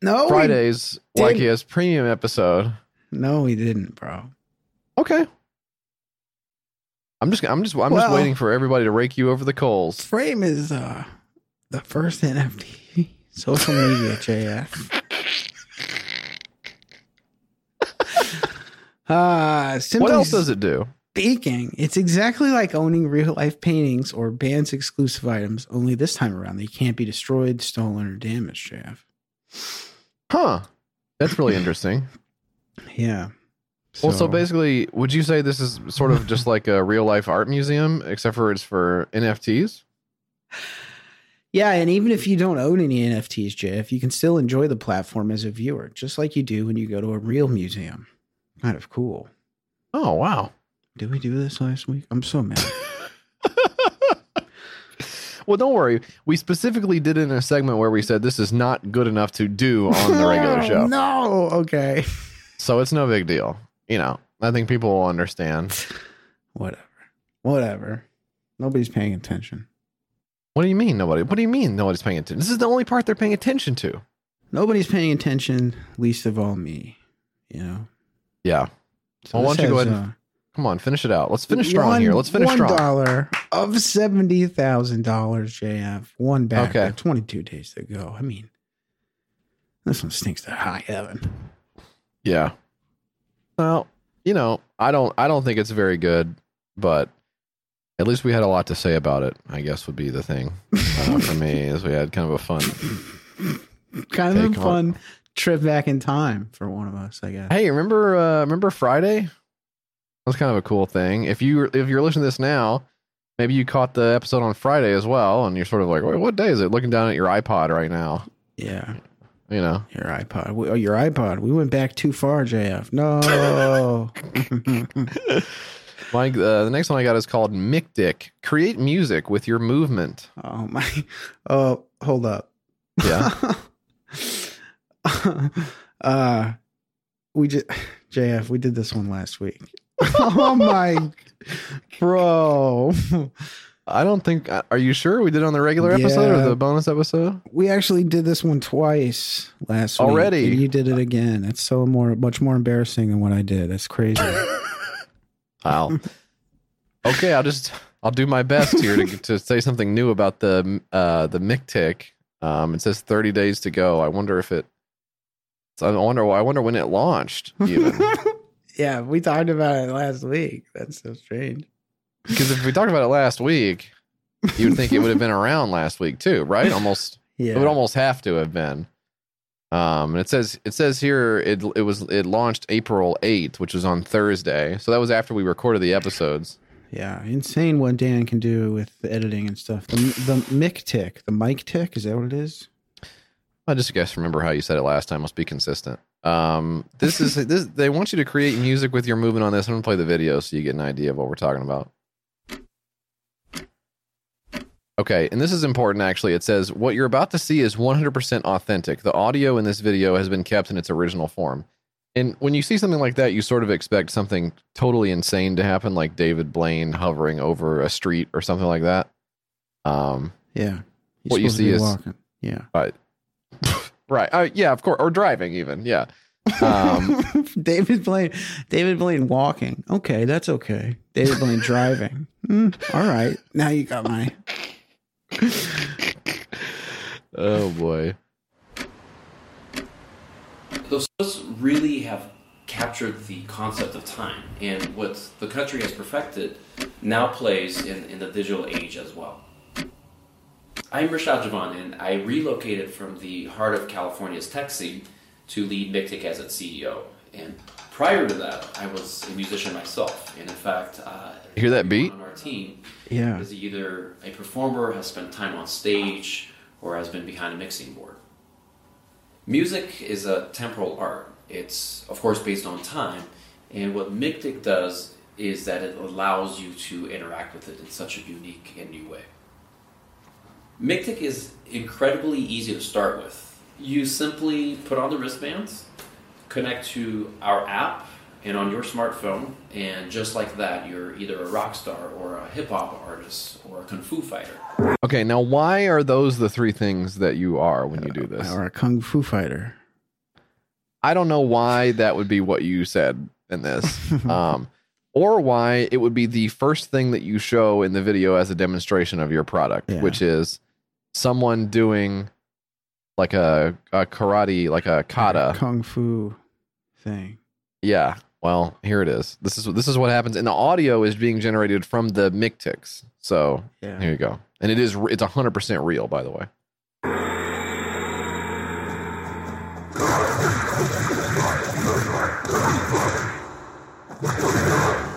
No, Friday's didn't. YKS premium episode. no, we didn't, bro. Okay. I'm just I'm just I'm just waiting for everybody to rake you over the coals. Frame is uh the first NFT social media JF. Uh, What else does it do? speaking, it's exactly like owning real life paintings or band's exclusive items, only this time around they can't be destroyed, stolen, or damaged, JF. Huh. That's really interesting. Yeah. Well, so basically, would you say this is sort of just like a real life art museum, except for it's for NFTs? Yeah, and even if you don't own any NFTs, Jeff, you can still enjoy the platform as a viewer, just like you do when you go to a real museum. Kind of cool. Oh wow. Did we do this last week? I'm so mad. Well, don't worry. We specifically did it in a segment where we said this is not good enough to do on the regular oh, show. no, okay. So it's no big deal. You know, I think people will understand. Whatever. Whatever. Nobody's paying attention. What do you mean nobody? What do you mean nobody's paying attention? This is the only part they're paying attention to. Nobody's paying attention, least of all me. You know. Yeah. So Well, why don't you go ahead and uh, Come on, finish it out. Let's finish strong one- here. Let's finish one strong. dollar of seventy thousand dollars, JF. One back. Okay. Twenty two days to go. I mean, this one stinks to high heaven. Yeah. Well, you know, I don't I don't think it's very good, but at least we had a lot to say about it. I guess would be the thing uh, for me is we had kind of a fun. kind of a on- fun trip back in time for one of us, I guess. Hey, remember uh remember Friday? That was kind of a cool thing. If you if you're listening to this now, maybe you caught the episode on Friday as well, and you're sort of like, Wait, what day is it? Looking down at your iPod right now, Yeah, you know. your iPod. We- Oh, your iPod. We went back too far, JF. No. Mike, uh, the next one I got is called Mictic. Create music with your movement. oh my. Oh, hold up. Yeah. uh, we just JF. We did this one last week. oh my, bro. I don't think. uh, Are you sure we did it on the regular episode Yeah. or the bonus episode? We actually did this one twice last week. Already? and you did it again. It's so more, much more embarrassing than what I did. That's crazy. Wow. okay, I'll just I'll do my best here to to say something new about the uh the Mictic. Um, it says 30 days to go. I wonder if it. I wonder. I wonder when it launched. Even yeah, we talked about it last week. That's so strange. Because if we talked about it last week, you'd think it would have been around last week too, right? Almost. Yeah. It would almost have to have been. Um, and it says it says here it it was it launched April 8th, which was on Thursday. So that was after we recorded the episodes. Yeah, insane what Dan can do with the editing and stuff. The the mic tick, the mic tick, is that what it is? I just guess remember how you said it last time. Let's be consistent. Um, this is this. They want you to create music with your movement on this. I'm gonna play the video so you get an idea of what we're talking about. Okay, and this is important actually. It says what you're about to see is 100% authentic. The audio in this video has been kept in its original form. And when you see something like that, you sort of expect something totally insane to happen, like David Blaine hovering over a street or something like that. Um, Yeah. He's What you see is- walking. Yeah. right. Uh, yeah, of course. Or driving, even. Yeah. Um, David Blaine. David Blaine walking. Okay, that's okay. David Blaine driving. Hmm, all right. Now you got my. oh boy. those really have captured the concept of time and what the country has perfected now plays in, in the digital age as well. I'm Rashad Javan and I relocated from the heart of California's tech scene to lead Mictic as its CEO. And prior to that, I was a musician myself. And in fact, uh, hear that beat? On our team Yeah. is either a performer, has spent time on stage, or has been behind a mixing board. Music is a temporal art. It's, of course, based on time, and what Mictic does is that it allows you to interact with it in such a unique and new way. Mictic is incredibly easy to start with. You simply put on the wristbands, connect to our app, and on your smartphone, and just like that, you're either a rock star or a hip hop artist or a kung fu fighter. Okay, now why are those the three things that you are when you do this? Or a kung fu fighter. I don't know why that would be what you said in this. um, or why it would be the first thing that you show in the video as a demonstration of your product, Yeah. which is someone doing like a, a karate, like a kata. Kung fu thing. Yeah. Well, here it is. This is this is what happens, and the audio is being generated from the Mictics. So Yeah. here you go, and it is it's hundred percent real, by the way.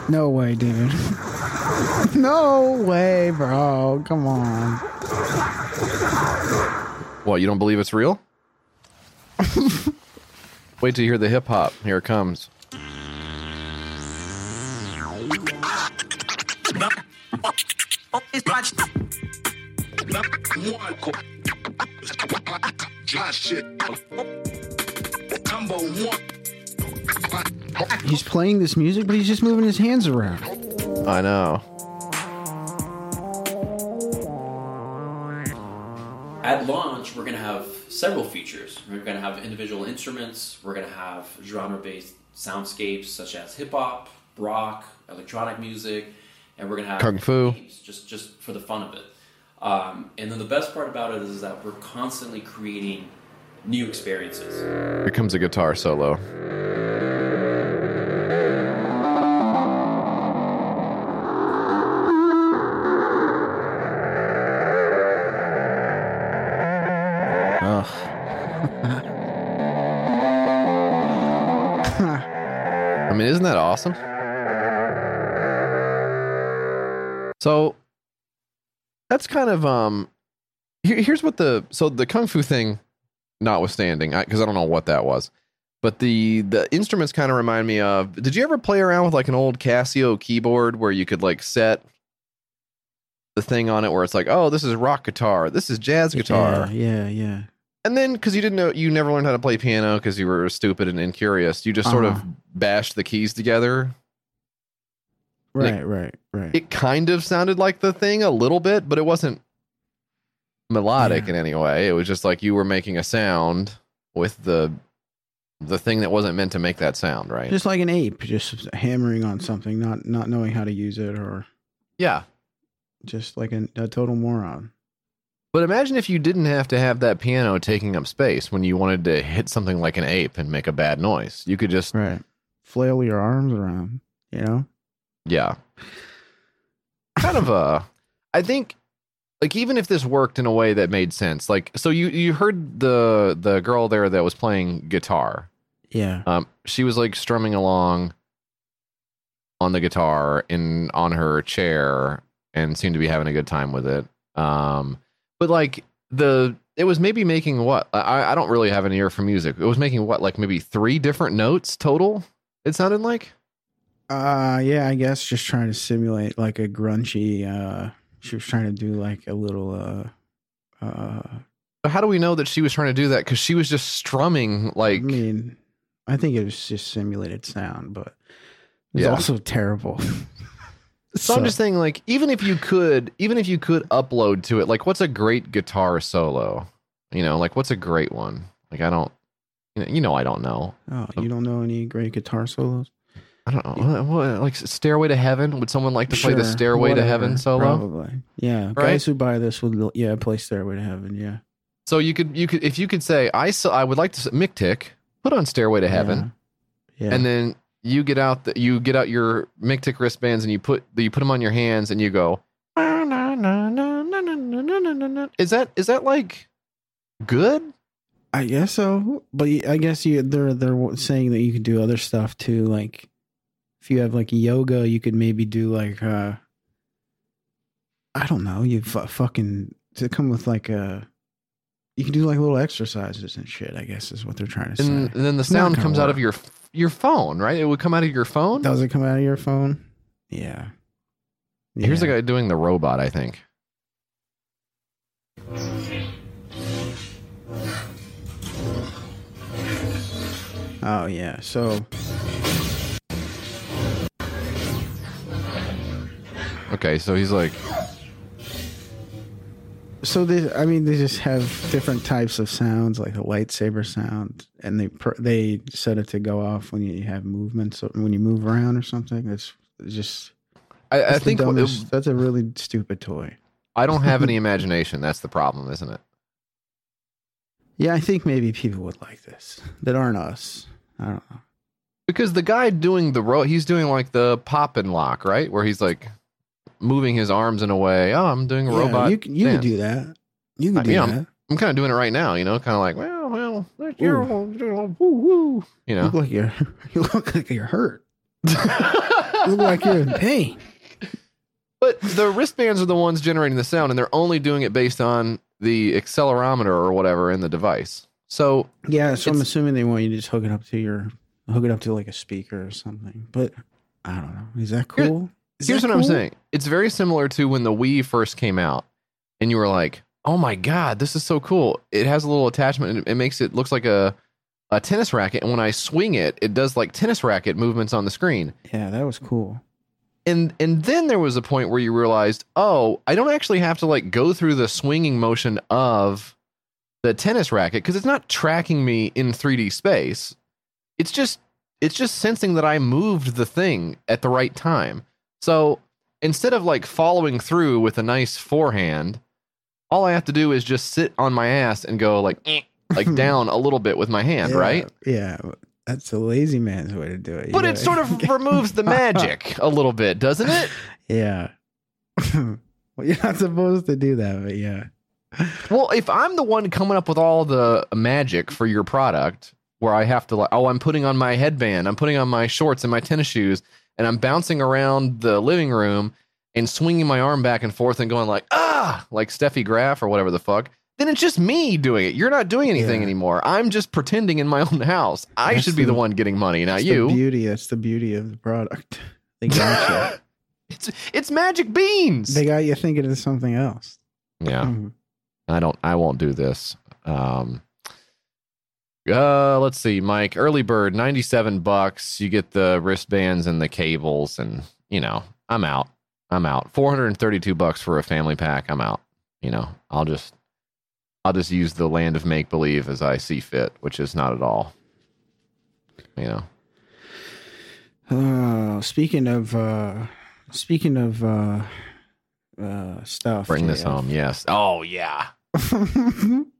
No way, dude. no way, bro. Come on. What, you don't believe it's real? Wait till you hear the hip hop. Here it comes. He's playing this music, but he's just moving his hands around. I know. At launch, we're going to have several features. We're going to have individual instruments. We're going to have genre-based soundscapes such as hip hop, rock, electronic music, and we're to have Kung fu. just just for the fun of it. Um, and then the best part about it is that we're constantly creating new experiences. Here comes a guitar solo. So that's kind of um. Here, here's what the so the kung fu thing, notwithstanding, because I, don't know what that was, but the the instruments kind of remind me of. Did you ever play around with like an old Casio keyboard where you could like set the thing on it where it's like, oh, this is rock guitar, this is jazz guitar, Yeah, yeah, yeah. and then because you didn't know, you never learned how to play piano because you were stupid and incurious. You just sort of Uh-huh. bashed the keys together. Like, Right, right, right. It kind of sounded like the thing a little bit, but it wasn't melodic Yeah. in any way. It was just like you were making a sound with the the thing that wasn't meant to make that sound, right? just like an ape, just hammering on something, not not knowing how to use it, or yeah. just like a, a total moron. But imagine if you didn't have to have that piano taking up space when you wanted to hit something like an ape and make a bad noise. You could just Right. Flail your arms around, you know? Yeah. Kind of a I think like even if this worked in a way that made sense, like so you you heard the the girl there that was playing guitar. Yeah. Um she was like strumming along on the guitar in on her chair and seemed to be having a good time with it. Um but like the it was maybe making what I, I don't really have an ear for music. It was making what like maybe three different notes total. It sounded like. Uh yeah, I guess just trying to simulate like a grungy uh she was trying to do like a little uh uh But how do we know that she was trying to do that? Because she was just strumming like I mean I think it was just simulated sound, but it's Yeah. also terrible. So, I'm just saying, like, even if you could, even if you could upload to it, like, what's a great guitar solo? You know, like, what's a great one? Like, I don't, you know, you know I don't know. Oh, you don't know any great guitar solos? I don't know. What, like, Stairway to Heaven? Would someone like to play the Sure, Stairway to whatever, Heaven solo? Probably. Yeah. Guys who buy this would yeah, play Stairway to Heaven, yeah. So you could, you could, if you could say, I, so, I would like to, s- Mick Tick, put on Stairway to Heaven, Yeah. yeah. and then you get out, the, you get out your Mick Tick wristbands and you put, you put them on your hands and you go, is that, is that like good? I guess so, but y- I guess you they're they're saying that you could do other stuff too. Like if you have like yoga, you could maybe do like uh I don't know. You fu- fucking to come with like a you can do like little exercises and shit. I guess is what they're trying to say. and, and then the sound comes out of your your phone, right? It would come out of your phone. Does it come out of your phone? Yeah. Here's the guy doing the robot. I think. Oh yeah. So Okay, so he's like, so they I mean they just have different types of sounds like a lightsaber sound and they per, they set it to go off when you have movements or when you move around or something. It's it's just I, I that's the think what- dumbest- that's a really stupid toy. I don't have any imagination. That's the problem, isn't it? Yeah, I think maybe people would like this that aren't us. I don't know. Because the guy doing the ro, he's doing like the pop and lock, right? Where he's like moving his arms in a way. Oh, I'm doing a Yeah, robot. You can, you can do that. You can I- do yeah, I'm- that. I'm kind of doing it right now. You know, kind of like, well, well, that's your, woo, woo. You You know. look like you're you look like you're hurt. You look like you're in pain. But the wristbands are the ones generating the sound, and they're only doing it based on the accelerometer or whatever in the device. So Yeah, so I'm assuming they want you to just hook it up to your hook it up to like a speaker or something. But I don't know. Is that cool? Is here's what I'm saying. It's very similar to when the Wii first came out, and you were like, "Oh my god, this is so cool!" It has a little attachment, and it makes it looks like a a tennis racket. And when I swing it, it does like tennis racket movements on the screen. Yeah, that was cool. And and then there was a point where you realized, oh, I don't actually have to like go through the swinging motion of the tennis racket because it's not tracking me in 3D space. It's just it's just sensing that I moved the thing at the right time. So instead of like following through with a nice forehand, all I have to do is just sit on my ass and go like eh, like down a little bit with my hand, Yeah, right? Yeah, that's a lazy man's way to do it. You But it sort of removes the magic a little bit, doesn't it? yeah. well, you're not supposed to do that, but yeah. Well, if I'm the one coming up with all the magic for your product, where I have to like, oh, I'm putting on my headband, I'm putting on my shorts and my tennis shoes, and I'm bouncing around the living room and swinging my arm back and forth and going like, ah, like Steffi Graf or whatever the fuck, then it's just me doing it. You're not doing anything Yeah. anymore. I'm just pretending in my own house. I That's should be the, the- one getting money, not you. The beauty. That's the beauty of the product. They got it's it's magic beans. you. they got you thinking of something else. yeah. Mhm. I don't. I won't do this. Um. Uh, let's see, Mike. Early bird, ninety-seven bucks. You get the wristbands and the cables, and you know, I'm out. I'm out. Four hundred and thirty-two bucks for a family pack. I'm out. You know, I'll just, I'll just use the land of make believe as I see fit, which is not at all. You know, Uh, speaking of uh, speaking of uh, uh, stuff, bring this JF. home. Yes. Oh yeah.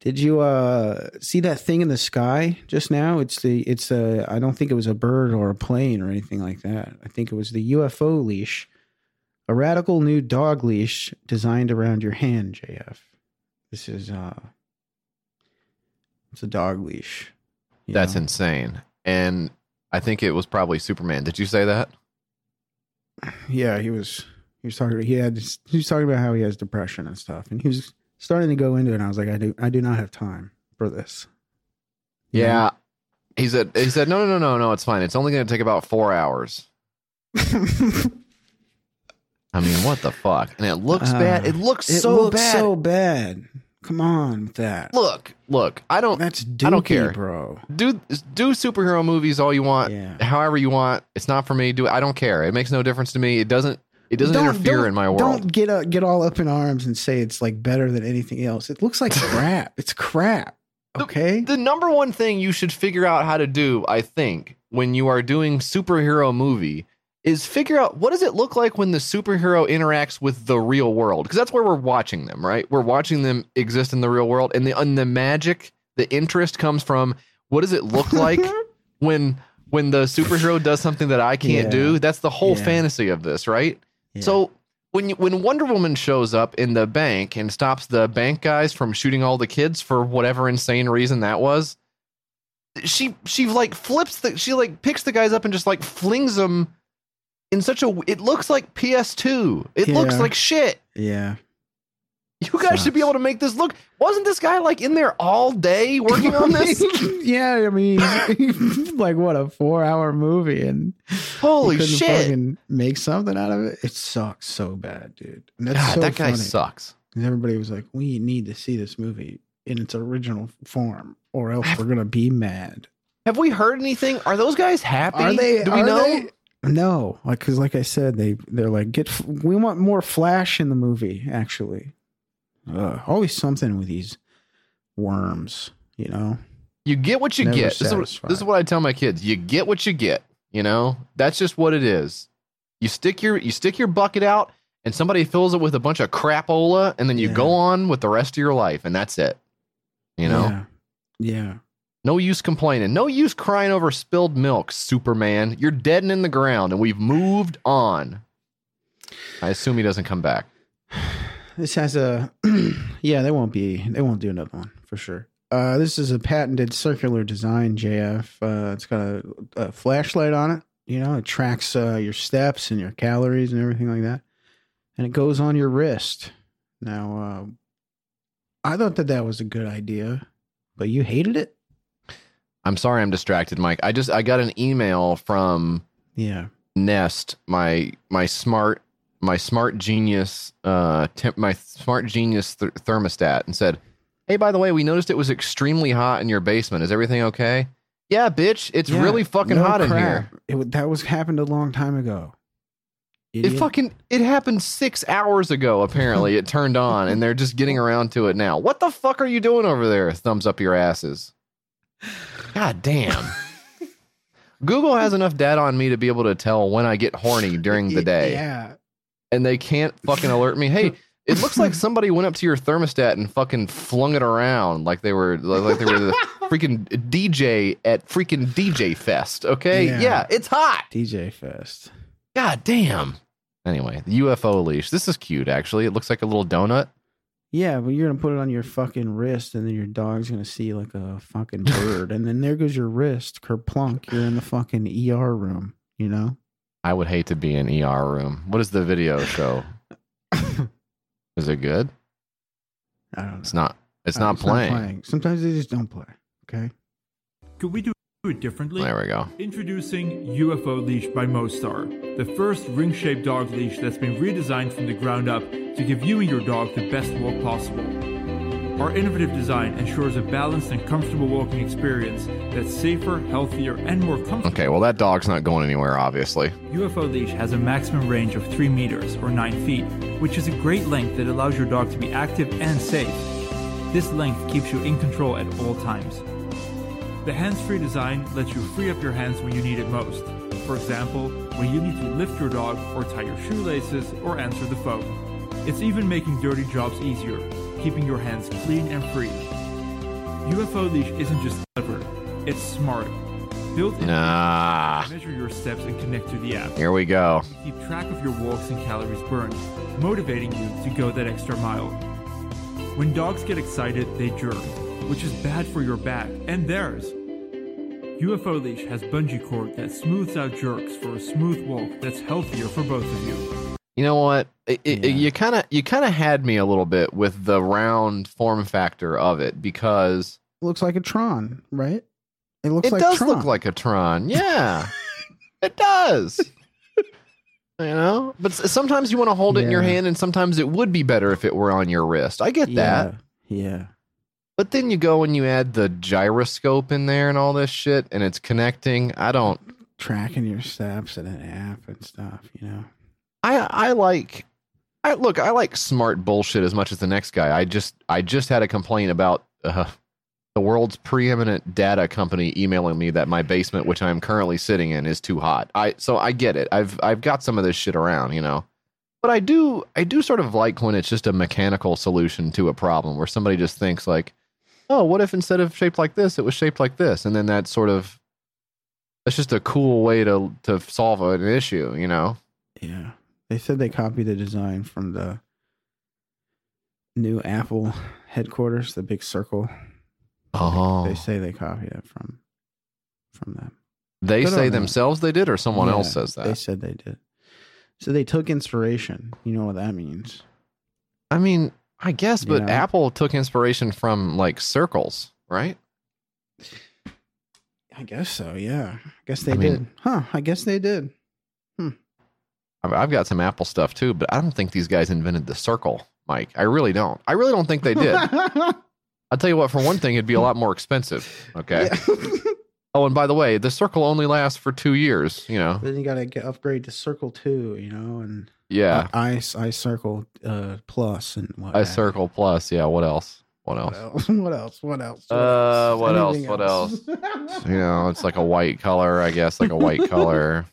Did you uh see that thing in the sky just now? It's the it's a I don't think it was a bird or a plane or anything like that. I think it was the UFO leash, a radical new dog leash designed around your hand, JF. This is uh it's a dog leash. That's know? insane. And I think it was probably Superman. Did you say that? yeah, he was he was talking he had. He was talking about how he has depression and stuff, and he was starting to go into it. And I was like, I do I do not have time for this. You know? Yeah. He said he said, No, no, no, no, no, it's fine. It's only gonna take about four hours. I mean, what the fuck? And it looks Uh, bad. It looks it so looks bad. so bad. Come on with that. look, look, I don't That's dookie, I don't care. bro. do do superhero movies all you want, Yeah. however you want. It's not for me. Do I don't care. It makes no difference to me. It doesn't it doesn't Don't- interfere don't- in my world. Don't get uh, get all up in arms and say it's like better than anything else. It looks like crap. It's crap. Okay. the number one thing you should figure out how to do, I think, when you are doing superhero movie is figure out what does it look like when the superhero interacts with the real world because that's where we're watching them, right? We're watching them exist in the real world and the and the magic, the interest comes from what does it look like when when the superhero does something that I can't Yeah. do? That's the whole Yeah. fantasy of this, right? Yeah. So when you, when Wonder Woman shows up in the bank and stops the bank guys from shooting all the kids for whatever insane reason that was, she she like flips the she like picks the guys up and just like flings them in such a it looks like PS2. It looks like shit. yeah. You guys should be able to make this look. Wasn't this guy like in there all day working on this? yeah, I mean, like what a four-hour movie, and Holy shit! make something out of it. It sucks so bad, dude. And that's God, so that guy funny. sucks. And everybody was like, "We need to see this movie in its original form, or else we're gonna be mad." Have we heard anything? Are those guys happy? Are they? Do we know? they- No, like because, like I said, they they're like, get. f- We want more Flash in the movie. Actually, Ugh, always something with these worms. You know, You get what you Never get. This is, what, this is what I tell my kids. You get what you get. You know, that's just what it is. You stick your you stick your bucket out, and somebody fills it with a bunch of crapola, and then you Yeah. go on with the rest of your life, and that's it. You know, Yeah. Yeah. no use complaining, no use crying over spilled milk, Superman. You're dead and in the ground, and we've moved on. I assume he doesn't come back. This has a yeah, they won't be they won't do another one for sure. Uh, this is a patented circular design, JF. Uh, it's got a, a flashlight on it. You know, it tracks uh, your steps and your calories and everything like that. And it goes on your wrist. Now, uh, I thought that that was a good idea, but you hated it. I'm sorry, I'm distracted, Mike. I just I got an email from Yeah. Nest, my my smart my smart genius uh temp, my smart genius th- thermostat, and said, "Hey, by the way, we noticed it was extremely hot in your basement. Is everything okay?" Yeah, bitch, it's Yeah, really fucking no hot in here. It that was happened a long time ago. It fucking it happened six hours ago. Apparently, it turned on, and they're just getting around to it now. What the fuck are you doing over there? Thumbs up your asses. God damn. Google has enough data on me to be able to tell when I get horny during the day, Yeah. And they can't fucking alert me. Hey, it looks like somebody went up to your thermostat and fucking flung it around like they were like they were the freaking DJ at freaking DJ Fest. Okay, Yeah. yeah it's hot. DJ Fest. God damn. Anyway, the UFO leash. This is cute, actually. It looks like a little donut. Yeah, but you're gonna put it on your fucking wrist, and then your dog's gonna see like a fucking bird, and then there goes your wrist, kerplunk. You're in the fucking ER room. You know. I would hate to be in ER room. What is the video show? is it good? I don't know. It's not. It's Uh, not playing. Sometimes they just don't play. Okay. Could we do it differently? There we go. Introducing UFO Leash by Mostar, the first ring shaped dog leash that's been redesigned from the ground up to give you and your dog the best walk possible. Our innovative design ensures a balanced and comfortable walking experience that's safer, healthier, and more comfortable. Okay, well, that dog's not going anywhere, obviously. UFO Leash has a maximum range of 3 meters or 9 feet, which is a great length that allows your dog to be active and safe. This length keeps you in control at all times. The hands free design lets you free up your hands when you need it most. For example, when you need to lift your dog or tie your shoelaces or answer the phone. It's even making dirty jobs easier, keeping your hands clean and free. UFO Leash isn't just clever, it's smart. Built in Nah. measure your steps and connect to the app. Here we go. Keep track of your walks and calories burned, motivating you to go that extra mile. When dogs get excited, they jerk, which is bad for your back and theirs. UFO Leash has bungee cord that smooths out jerks for a smooth walk that's healthier for both of you. You know what? It, it- you kind of you kind of had me a little bit with the round form factor of it because it looks like a Tron, right? It looks it like does Tron. look like a Tron. Yeah, it does. You know, but sometimes you want to hold it in your hand, and sometimes it would be better if it were on your wrist. I get that. Yeah. Yeah. But then you go and you add the gyroscope in there and all this shit, and it's connecting. I don't. Tracking your steps and an app and stuff, you know. I I like. I look. I like smart bullshit as much as the next guy. I just I just had a complaint about uh, the world's preeminent data company emailing me that my basement, which I'm currently sitting in, is too hot. I so I get it. I've I've got some of this shit around, you know. But I do I do sort of like when it's just a mechanical solution to a problem where somebody just thinks like, oh, what if instead of shaped like this, it was shaped like this, and then that sort of that's just a cool way to to solve an issue, you know. Yeah. They said they copied the design from the new Apple headquarters, the big circle. Oh, They say they copied it from from them. They Good say themselves they did, or someone Yeah, else says that. They said they did. So they took inspiration. You know what that means. I mean, I guess, but Yeah. Apple took inspiration from like circles, right? I guess so, yeah. I guess they I mean- did. Huh, I guess they did. I've- I've got some Apple stuff too, but I don't think these guys invented the circle, Mike. I really don't. I really don't think they did. I'll tell you what. For one thing, it'd be a lot more expensive. Okay. Oh, and by the way, the circle only lasts for two years. You know. then you gotta get upgrade to Circle Two, you know, and Yeah. I I Circle uh, Plus and what I circle plus. Yeah. What else? What What else? else? What else? What else? Uh, what else? What else? You know, it's like a white color, I guess, like a white color.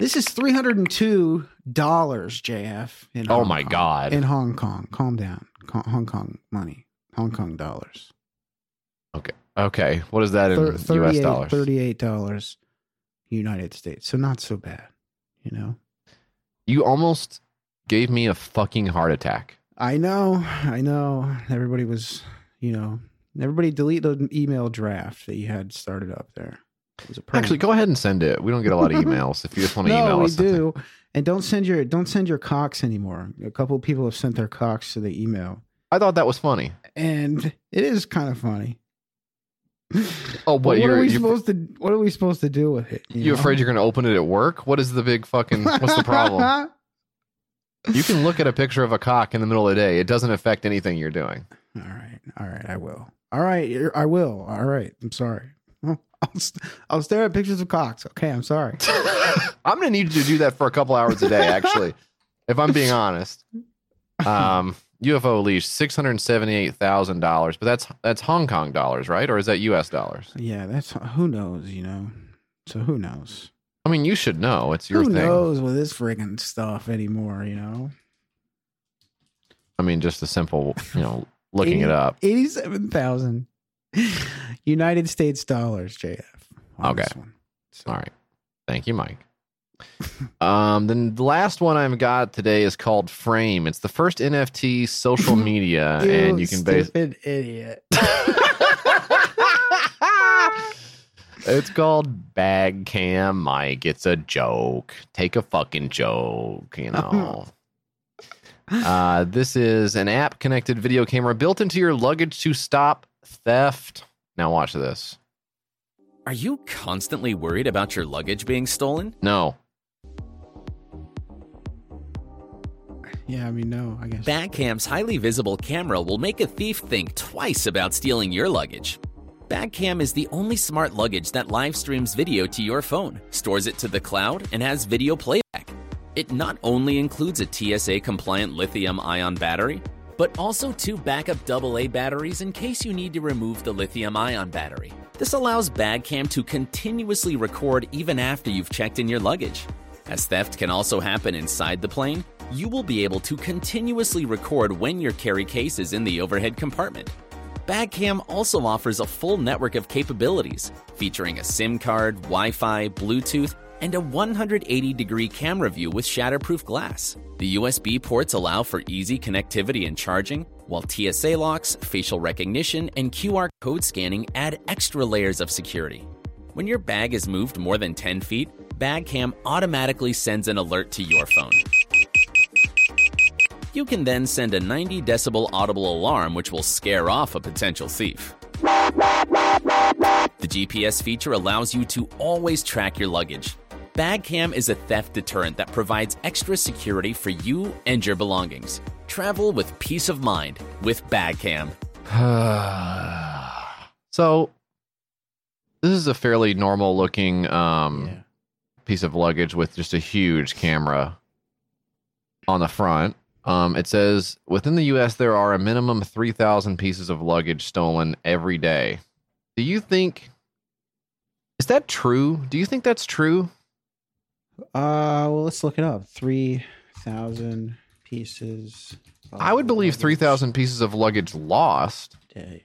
This is three hundred and two dollars, JF. In Oh Hong my Kong. God. In Hong Kong, calm down. Hong Kong money, Hong Kong dollars. Okay. Okay. What is that in Thir- U.S. dollars? Thirty-eight dollars, United States. So not so bad, you know. You almost gave me a fucking heart attack. I know, I know. Everybody was, you know, everybody delete the email draft that you had started up there. It was a prank. Actually, go ahead and send it. We don't get a lot of emails. if you just want to no, email we us, something. do. And don't send your don't send your cocks anymore. A couple people have sent their cocks to the email, I thought that was funny. and it is kind of funny. Oh, But what are we supposed to? What are we supposed to do with it? you know? afraid you're going to open it at work? What is the big fucking? What's the problem? you can look at a picture of a cock in the middle of the day. It doesn't affect anything you're doing. All right, all right, I will. All right, I will. All right, I'm sorry. I'll, st- I'll stare at pictures of cocks. Okay, I'm sorry. I'm going to need you to do that for a couple hours a day, actually, if I'm being honest. Um, UFO leash six hundred seventy-eight thousand dollars, but that's that's Hong Kong dollars, right? Or is that U.S. dollars? Yeah, that's who knows, you know. So who knows? I mean, you should know. It's your who thing. Who knows with this friggin' stuff anymore? You know, I mean, just a simple, you know, looking Eighty- it up. eighty-seven thousand United States dollars, JF. Okay. this one. So, All right. Thank you, Mike. um, then the last one I've got today is called Frame. It's the first NFT social media, and you can base. stupid idiot. it's called Bag Cam Mike. It's a joke. Take a fucking joke, you know. uh, this is an app connected video camera built into your luggage to stop theft. Now, watch this. Are you constantly worried about your luggage being stolen? No. Yeah, I mean, no, I guess. Bagcam's highly visible camera will make a thief think twice about stealing your luggage. Bagcam is the only smart luggage that live streams video to your phone, stores it to the cloud, and has video playback. It not only includes a TSA compliant lithium ion battery, but also two backup AA batteries in case you need to remove the lithium ion battery. This allows Bagcam to continuously record even after you've checked in your luggage. As theft can also happen inside the plane, you will be able to continuously record when your carry case is in the overhead compartment. Bagcam also offers a full network of capabilities, featuring a SIM card, Wi Fi, Bluetooth, and a 180 degree camera view with shatterproof glass. The USB ports allow for easy connectivity and charging, while TSA locks, facial recognition, and QR code scanning add extra layers of security. When your bag is moved more than 10 feet, Bagcam automatically sends an alert to your phone. You can then send a 90 decibel audible alarm which will scare off a potential thief. The GPS feature allows you to always track your luggage. Bagcam is a theft deterrent that provides extra security for you and your belongings. Travel with peace of mind with Bagcam. so this is a fairly normal looking um, Yeah. piece of luggage with just a huge camera on the front. Um, it says within the U.S. there are a minimum three thousand pieces of luggage stolen every day. Do you think is that true? Do you think that's true? Uh, well, let's look it up. Three thousand pieces. I would believe luggage three thousand pieces of luggage lost. Day.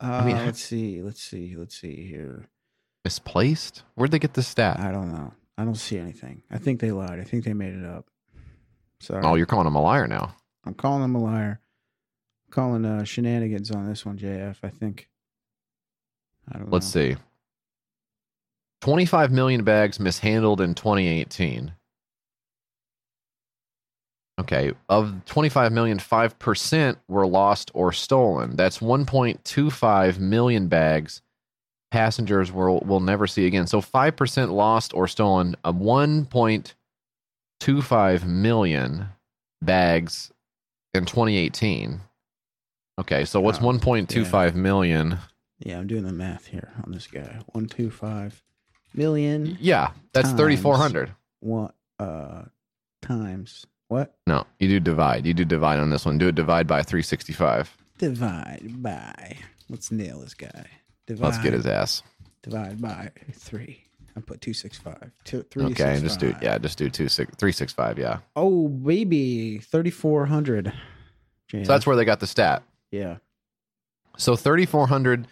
Uh, mean, let's see. Let's see. Let's see here. Misplaced? Where'd they get the stat? I don't know. I don't see anything. I think they lied. I think they made it up. Sorry. Oh, you're calling him a liar now. I'm calling them a liar. I'm calling uh, shenanigans on this one, JF. I think. I don't Let's know. see. 25 million bags mishandled in 2018. Okay, of 25 million, 5% were lost or stolen. That's 1.25 million bags passengers will, will never see again. So 5% lost or stolen, uh, 1.25 million bags in 2018. Okay, so what's Oh, 1.25 million? Yeah, I'm doing the math here on this guy. One, two, five million. Yeah, that's Times. 3,400. What? Uh, times what? No, you do divide. You do divide on this one. Do it divide by 365. Divide by. Let's nail this guy. Divide. Let's get his ass. Divide by three. I put two six five. Two three. Okay, and six, just do five. yeah, just do two six three six five. Yeah, Oh baby, thirty four hundred. so that's where they got the stat. Yeah. So 3,400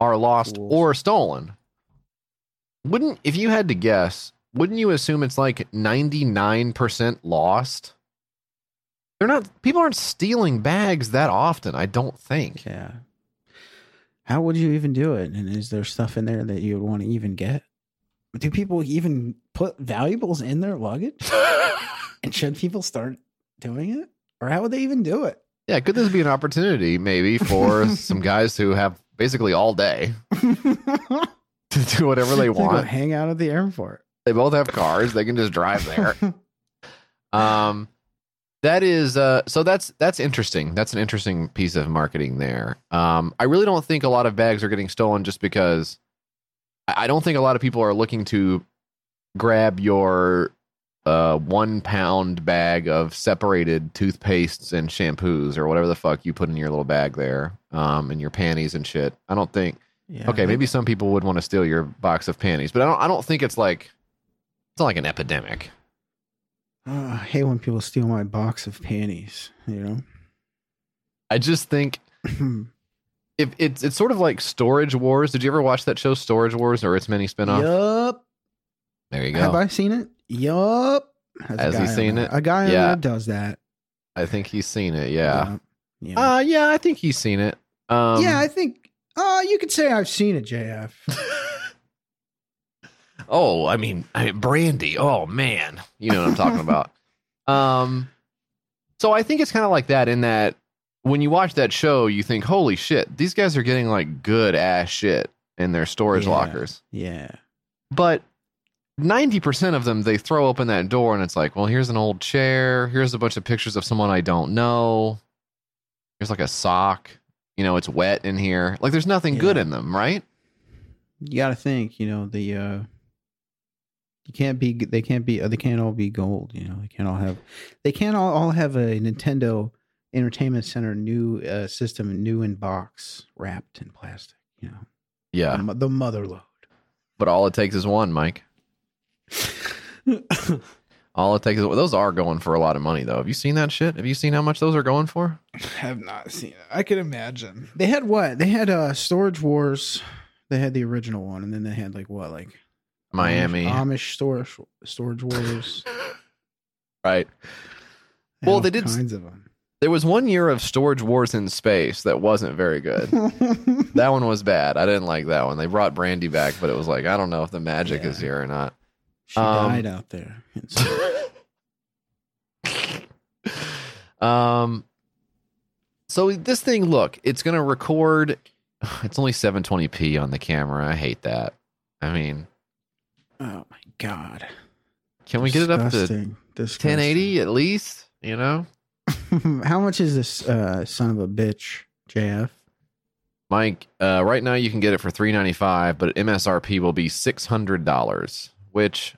are lost or stolen. Wouldn't if you had to guess? Wouldn't you assume it's like 99% lost? They're not. People aren't stealing bags that often. I don't think. Yeah. How would you even do it? And is there stuff in there that you would want to even get? Do people even put valuables in their luggage? and should people start doing it? Or how would they even do it? Yeah, could this be an opportunity maybe for some guys who have basically all day to do whatever they want? hang out at the airport. They both have cars. They can just drive there. Um, that is uh, so that's that's interesting. That's an interesting piece of marketing there. Um, I really don't think a lot of bags are getting stolen just because I I don't think a lot of people are looking to grab your uh, one pound bag of separated toothpastes and shampoos or whatever the fuck you put in your little bag there, um, and your panties and shit. I don't think. Yeah, Okay, maybe some people would want to steal your box of panties, but I don't. I don't think it's like it's not like an epidemic. Uh, I hate when people steal my box of panties, you know. I just think if it's it's sort of like Storage Wars. Did you ever watch that show Storage Wars or its mini spinoff? yup. There you go. Have I seen it? Yup. Has he seen it? A guy Yeah. does that. I think he's seen it. Yeah. Yup. Yeah. Uh yeah, I think he's seen it. Um yeah, I think. Uh, you could say I've seen it, JF. Oh, I mean, I mean, Brandi. Oh man, you know what I'm talking about. Um, so I think it's kind of like that in that when you watch that show, you think, "Holy shit, these guys are getting like good ass shit in their storage Yeah. lockers." Yeah. But ninety percent of them, they throw open that door, and it's like, "Well, here's an old chair. Here's a bunch of pictures of someone I don't know. Here's like a sock. You know, it's wet in here. Like, there's nothing good in them, right?" You got to think, you know, the uh you can't be they can't be they can't all be gold, you know. They can't all have they can't all, all have a Nintendo Entertainment Center new uh system new in box wrapped in plastic, you know. Yeah, The, the mother load. but all it takes is one, Mike. All it takes is those are going for a lot of money though. Have you seen that shit? Have you seen how much those are going for? I have not seen it. I can imagine. They had what? They had uh Storage Wars. They had the original one and then they had like what like Miami, Amish, Amish storage Storage Wars. right? They Well, they did kinds of them. There was one year of Storage Wars in space that wasn't very good. that one was bad. I didn't like that one. They brought Brandi back, but it was like I don't know if the magic is here or not. She Um, died out there. um so this thing look it's gonna record it's only 720p on the camera i hate that i mean oh my god. can we get it up to Disgusting. Disgusting. 1080 at least you know How much is this uh, son of a bitch, JF? mike uh, right now you can get it for 395 but msrp will be $600 which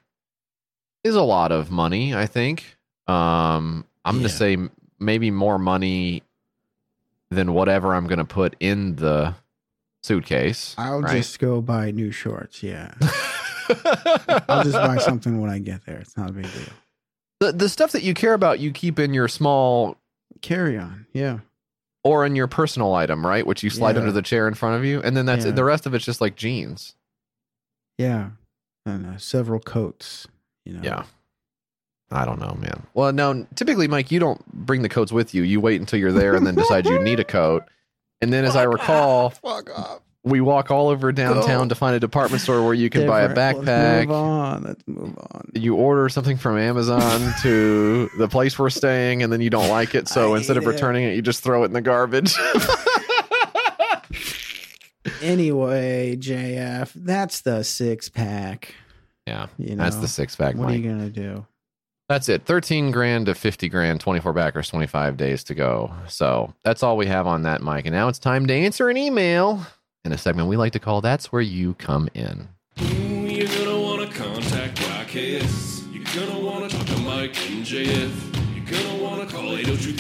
is a lot of money i think um i'm Yeah. gonna say maybe more money than whatever i'm gonna put in the suitcase I'll right? just go buy new shorts. Yeah. I'll just buy something when I get there. It's not a big deal. the the stuff that you care about you keep in your small Carry on. Yeah. or in your personal item right which you slide Yeah. under the chair in front of you and then that's Yeah. it. the rest of it's just like jeans Yeah. And uh, several coats. You know. yeah i don't know man well no typically mike you don't bring the coats with you you wait until you're there and then decide you need a coat and then as i recall Fuck off. we walk all over downtown Go. to find a department store where you can buy a Different. Let's backpack move on. Let's move on. you order something from Amazon to the place we're staying, and then you don't like it. So I instead of hate it. returning it, you just throw it in the garbage. Anyway, JF, that's the six pack. yeah, You know, that's the six pack. What Mike. are you gonna do? That's it. Thirteen grand to fifty grand, twenty four backers, twenty five days to go. So that's all we have on that, Mike. And now it's time to answer an email in a segment we like to call "That's Where You Come In." Ooh, you're gonna wanna contact YKS. You're gonna wanna talk to Mike and JF. You're gonna wanna call 802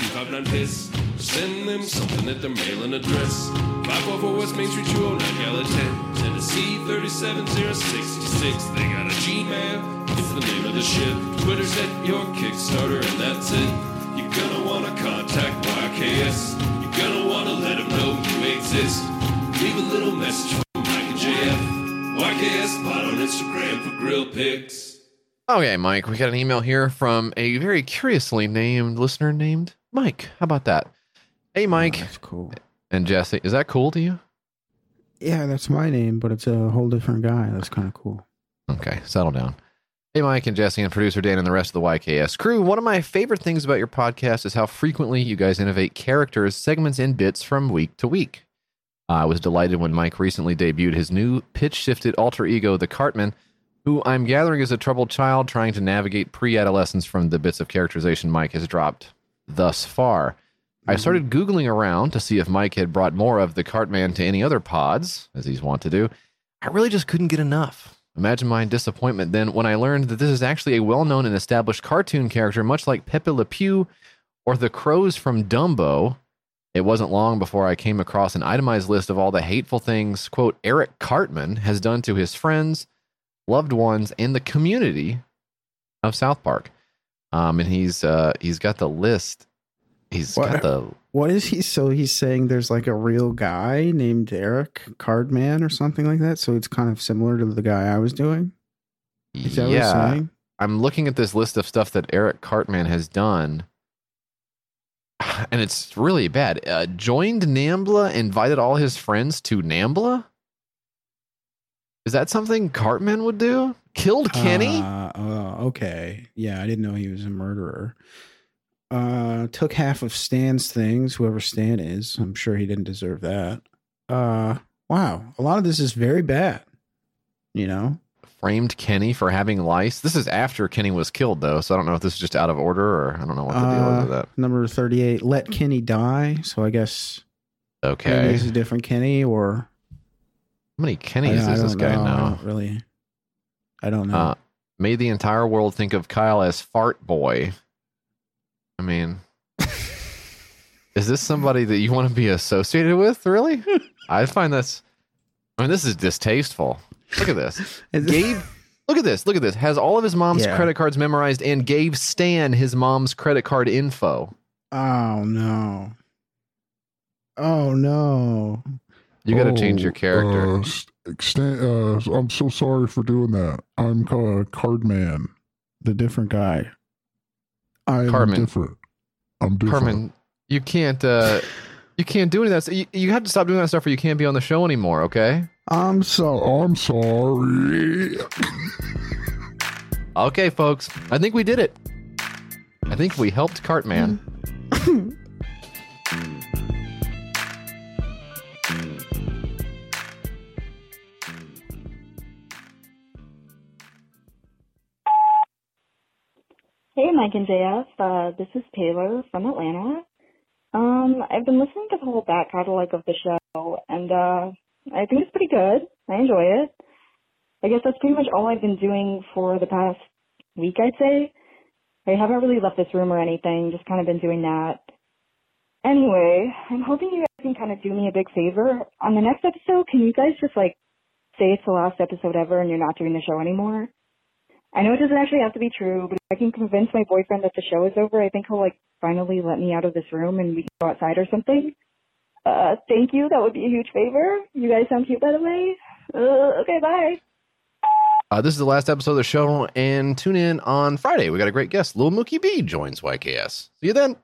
piss Or send them something at their mailing address. 544 West Main Street, 209 Gallatin. Tennessee 37066. They got a Gmail. It's the name of the ship. Twitter's at your Kickstarter, and that's it. You're gonna wanna contact YKS. You're gonna wanna let them know you exist. Leave a little message for Mike and JF. YKS Pod on Instagram for grill pics. Okay, Mike, we got an email here from a very curiously named listener named Mike. How about that? Hey, oh, Mike Oh, that's cool. and Jesse. Is that cool to you? Yeah, that's my name, but it's a whole different guy. That's kind of cool. Okay, settle down. Hey, Mike and Jesse and producer Dan and the rest of the YKS crew. One of my favorite things about your podcast is how frequently you guys innovate characters, segments, and bits from week to week. I was delighted when Mike recently debuted his new pitch shifted alter ego, the Cartman, who I'm gathering is a troubled child trying to navigate pre adolescence from the bits of characterization Mike has dropped thus far. I started Googling around to see if Mike had brought more of the Cartman to any other pods, as he's wont to do. I really just couldn't get enough. Imagine my disappointment then when I learned that this is actually a well known and established cartoon character, much like Pepe Le Pew or the crows from Dumbo. It wasn't long before I came across an itemized list of all the hateful things, quote, Eric Cartman has done to his friends, loved ones, and the community of South Park. Um, and he's uh, he's got the list. He's What? got the What is he? So he's saying there's like a real guy named Eric Cardman or something like that. So it's kind of similar to the guy I was doing. Is that what he's yeah. saying? I'm looking at this list of stuff that Eric Cartman has done, and it's really bad. Uh, joined Nambla, invited all his friends to Nambla. Is that something Cartman would do? Killed Kenny? Uh, uh, okay. Yeah, I didn't know he was a murderer. Uh, took half of Stan's things, whoever Stan is. I'm sure he didn't deserve that. Uh, wow. A lot of this is very bad. You know? Framed Kenny for having lice. This is after Kenny was killed, though, so I don't know if this is just out of order or I don't know what the deal is with Uh, that. number 38, let Kenny die. So I guess Okay. this is a different Kenny or How many Kennys I, I this guy know. I really. I don't know. Uh, made the entire world think of Kyle as Fart Boy. I mean, is this somebody that you want to be associated with? Really? I find this. I mean, this is distasteful. Look at this. This- Gabe, look at this. Look at this. Has all of his mom's Yeah. credit cards memorized and gave Stan his mom's credit card info. oh no. Oh no. You got to change your Oh, character. Uh, s- Stan, uh, I'm so sorry for doing that. I'm uh, Cardman. The different guy. I'm Cartman. different. I'm different. Carmen, you can't. uh You can't do any of that. You, you have to stop doing that stuff, or you can't be on the show anymore. Okay. I'm so. I'm sorry. Okay, folks. I think we did it. I think we helped Cartman. Hey, Mike and JF. Uh, this is Taylor from Atlanta. Um, I've been listening to the whole back catalog of the show, and uh, I think it's pretty good. I enjoy it. I guess that's pretty much all I've been doing for the past week, I'd say. I haven't really left this room or anything, just kind of been doing that. Anyway, I'm hoping you guys can kind of do me a big favor. On the next episode, can you guys just like say it's the last episode ever and you're not doing the show anymore? I know it doesn't actually have to be true, but if I can convince my boyfriend that the show is over, I think he'll like finally let me out of this room and we can go outside or something. Uh, thank you. That would be a huge favor. You guys sound cute, by the way. Uh, okay, bye. Uh, this is the last episode of the show, and tune in on Friday. We got a great guest. Lil Mookie B joins YKS. See you then.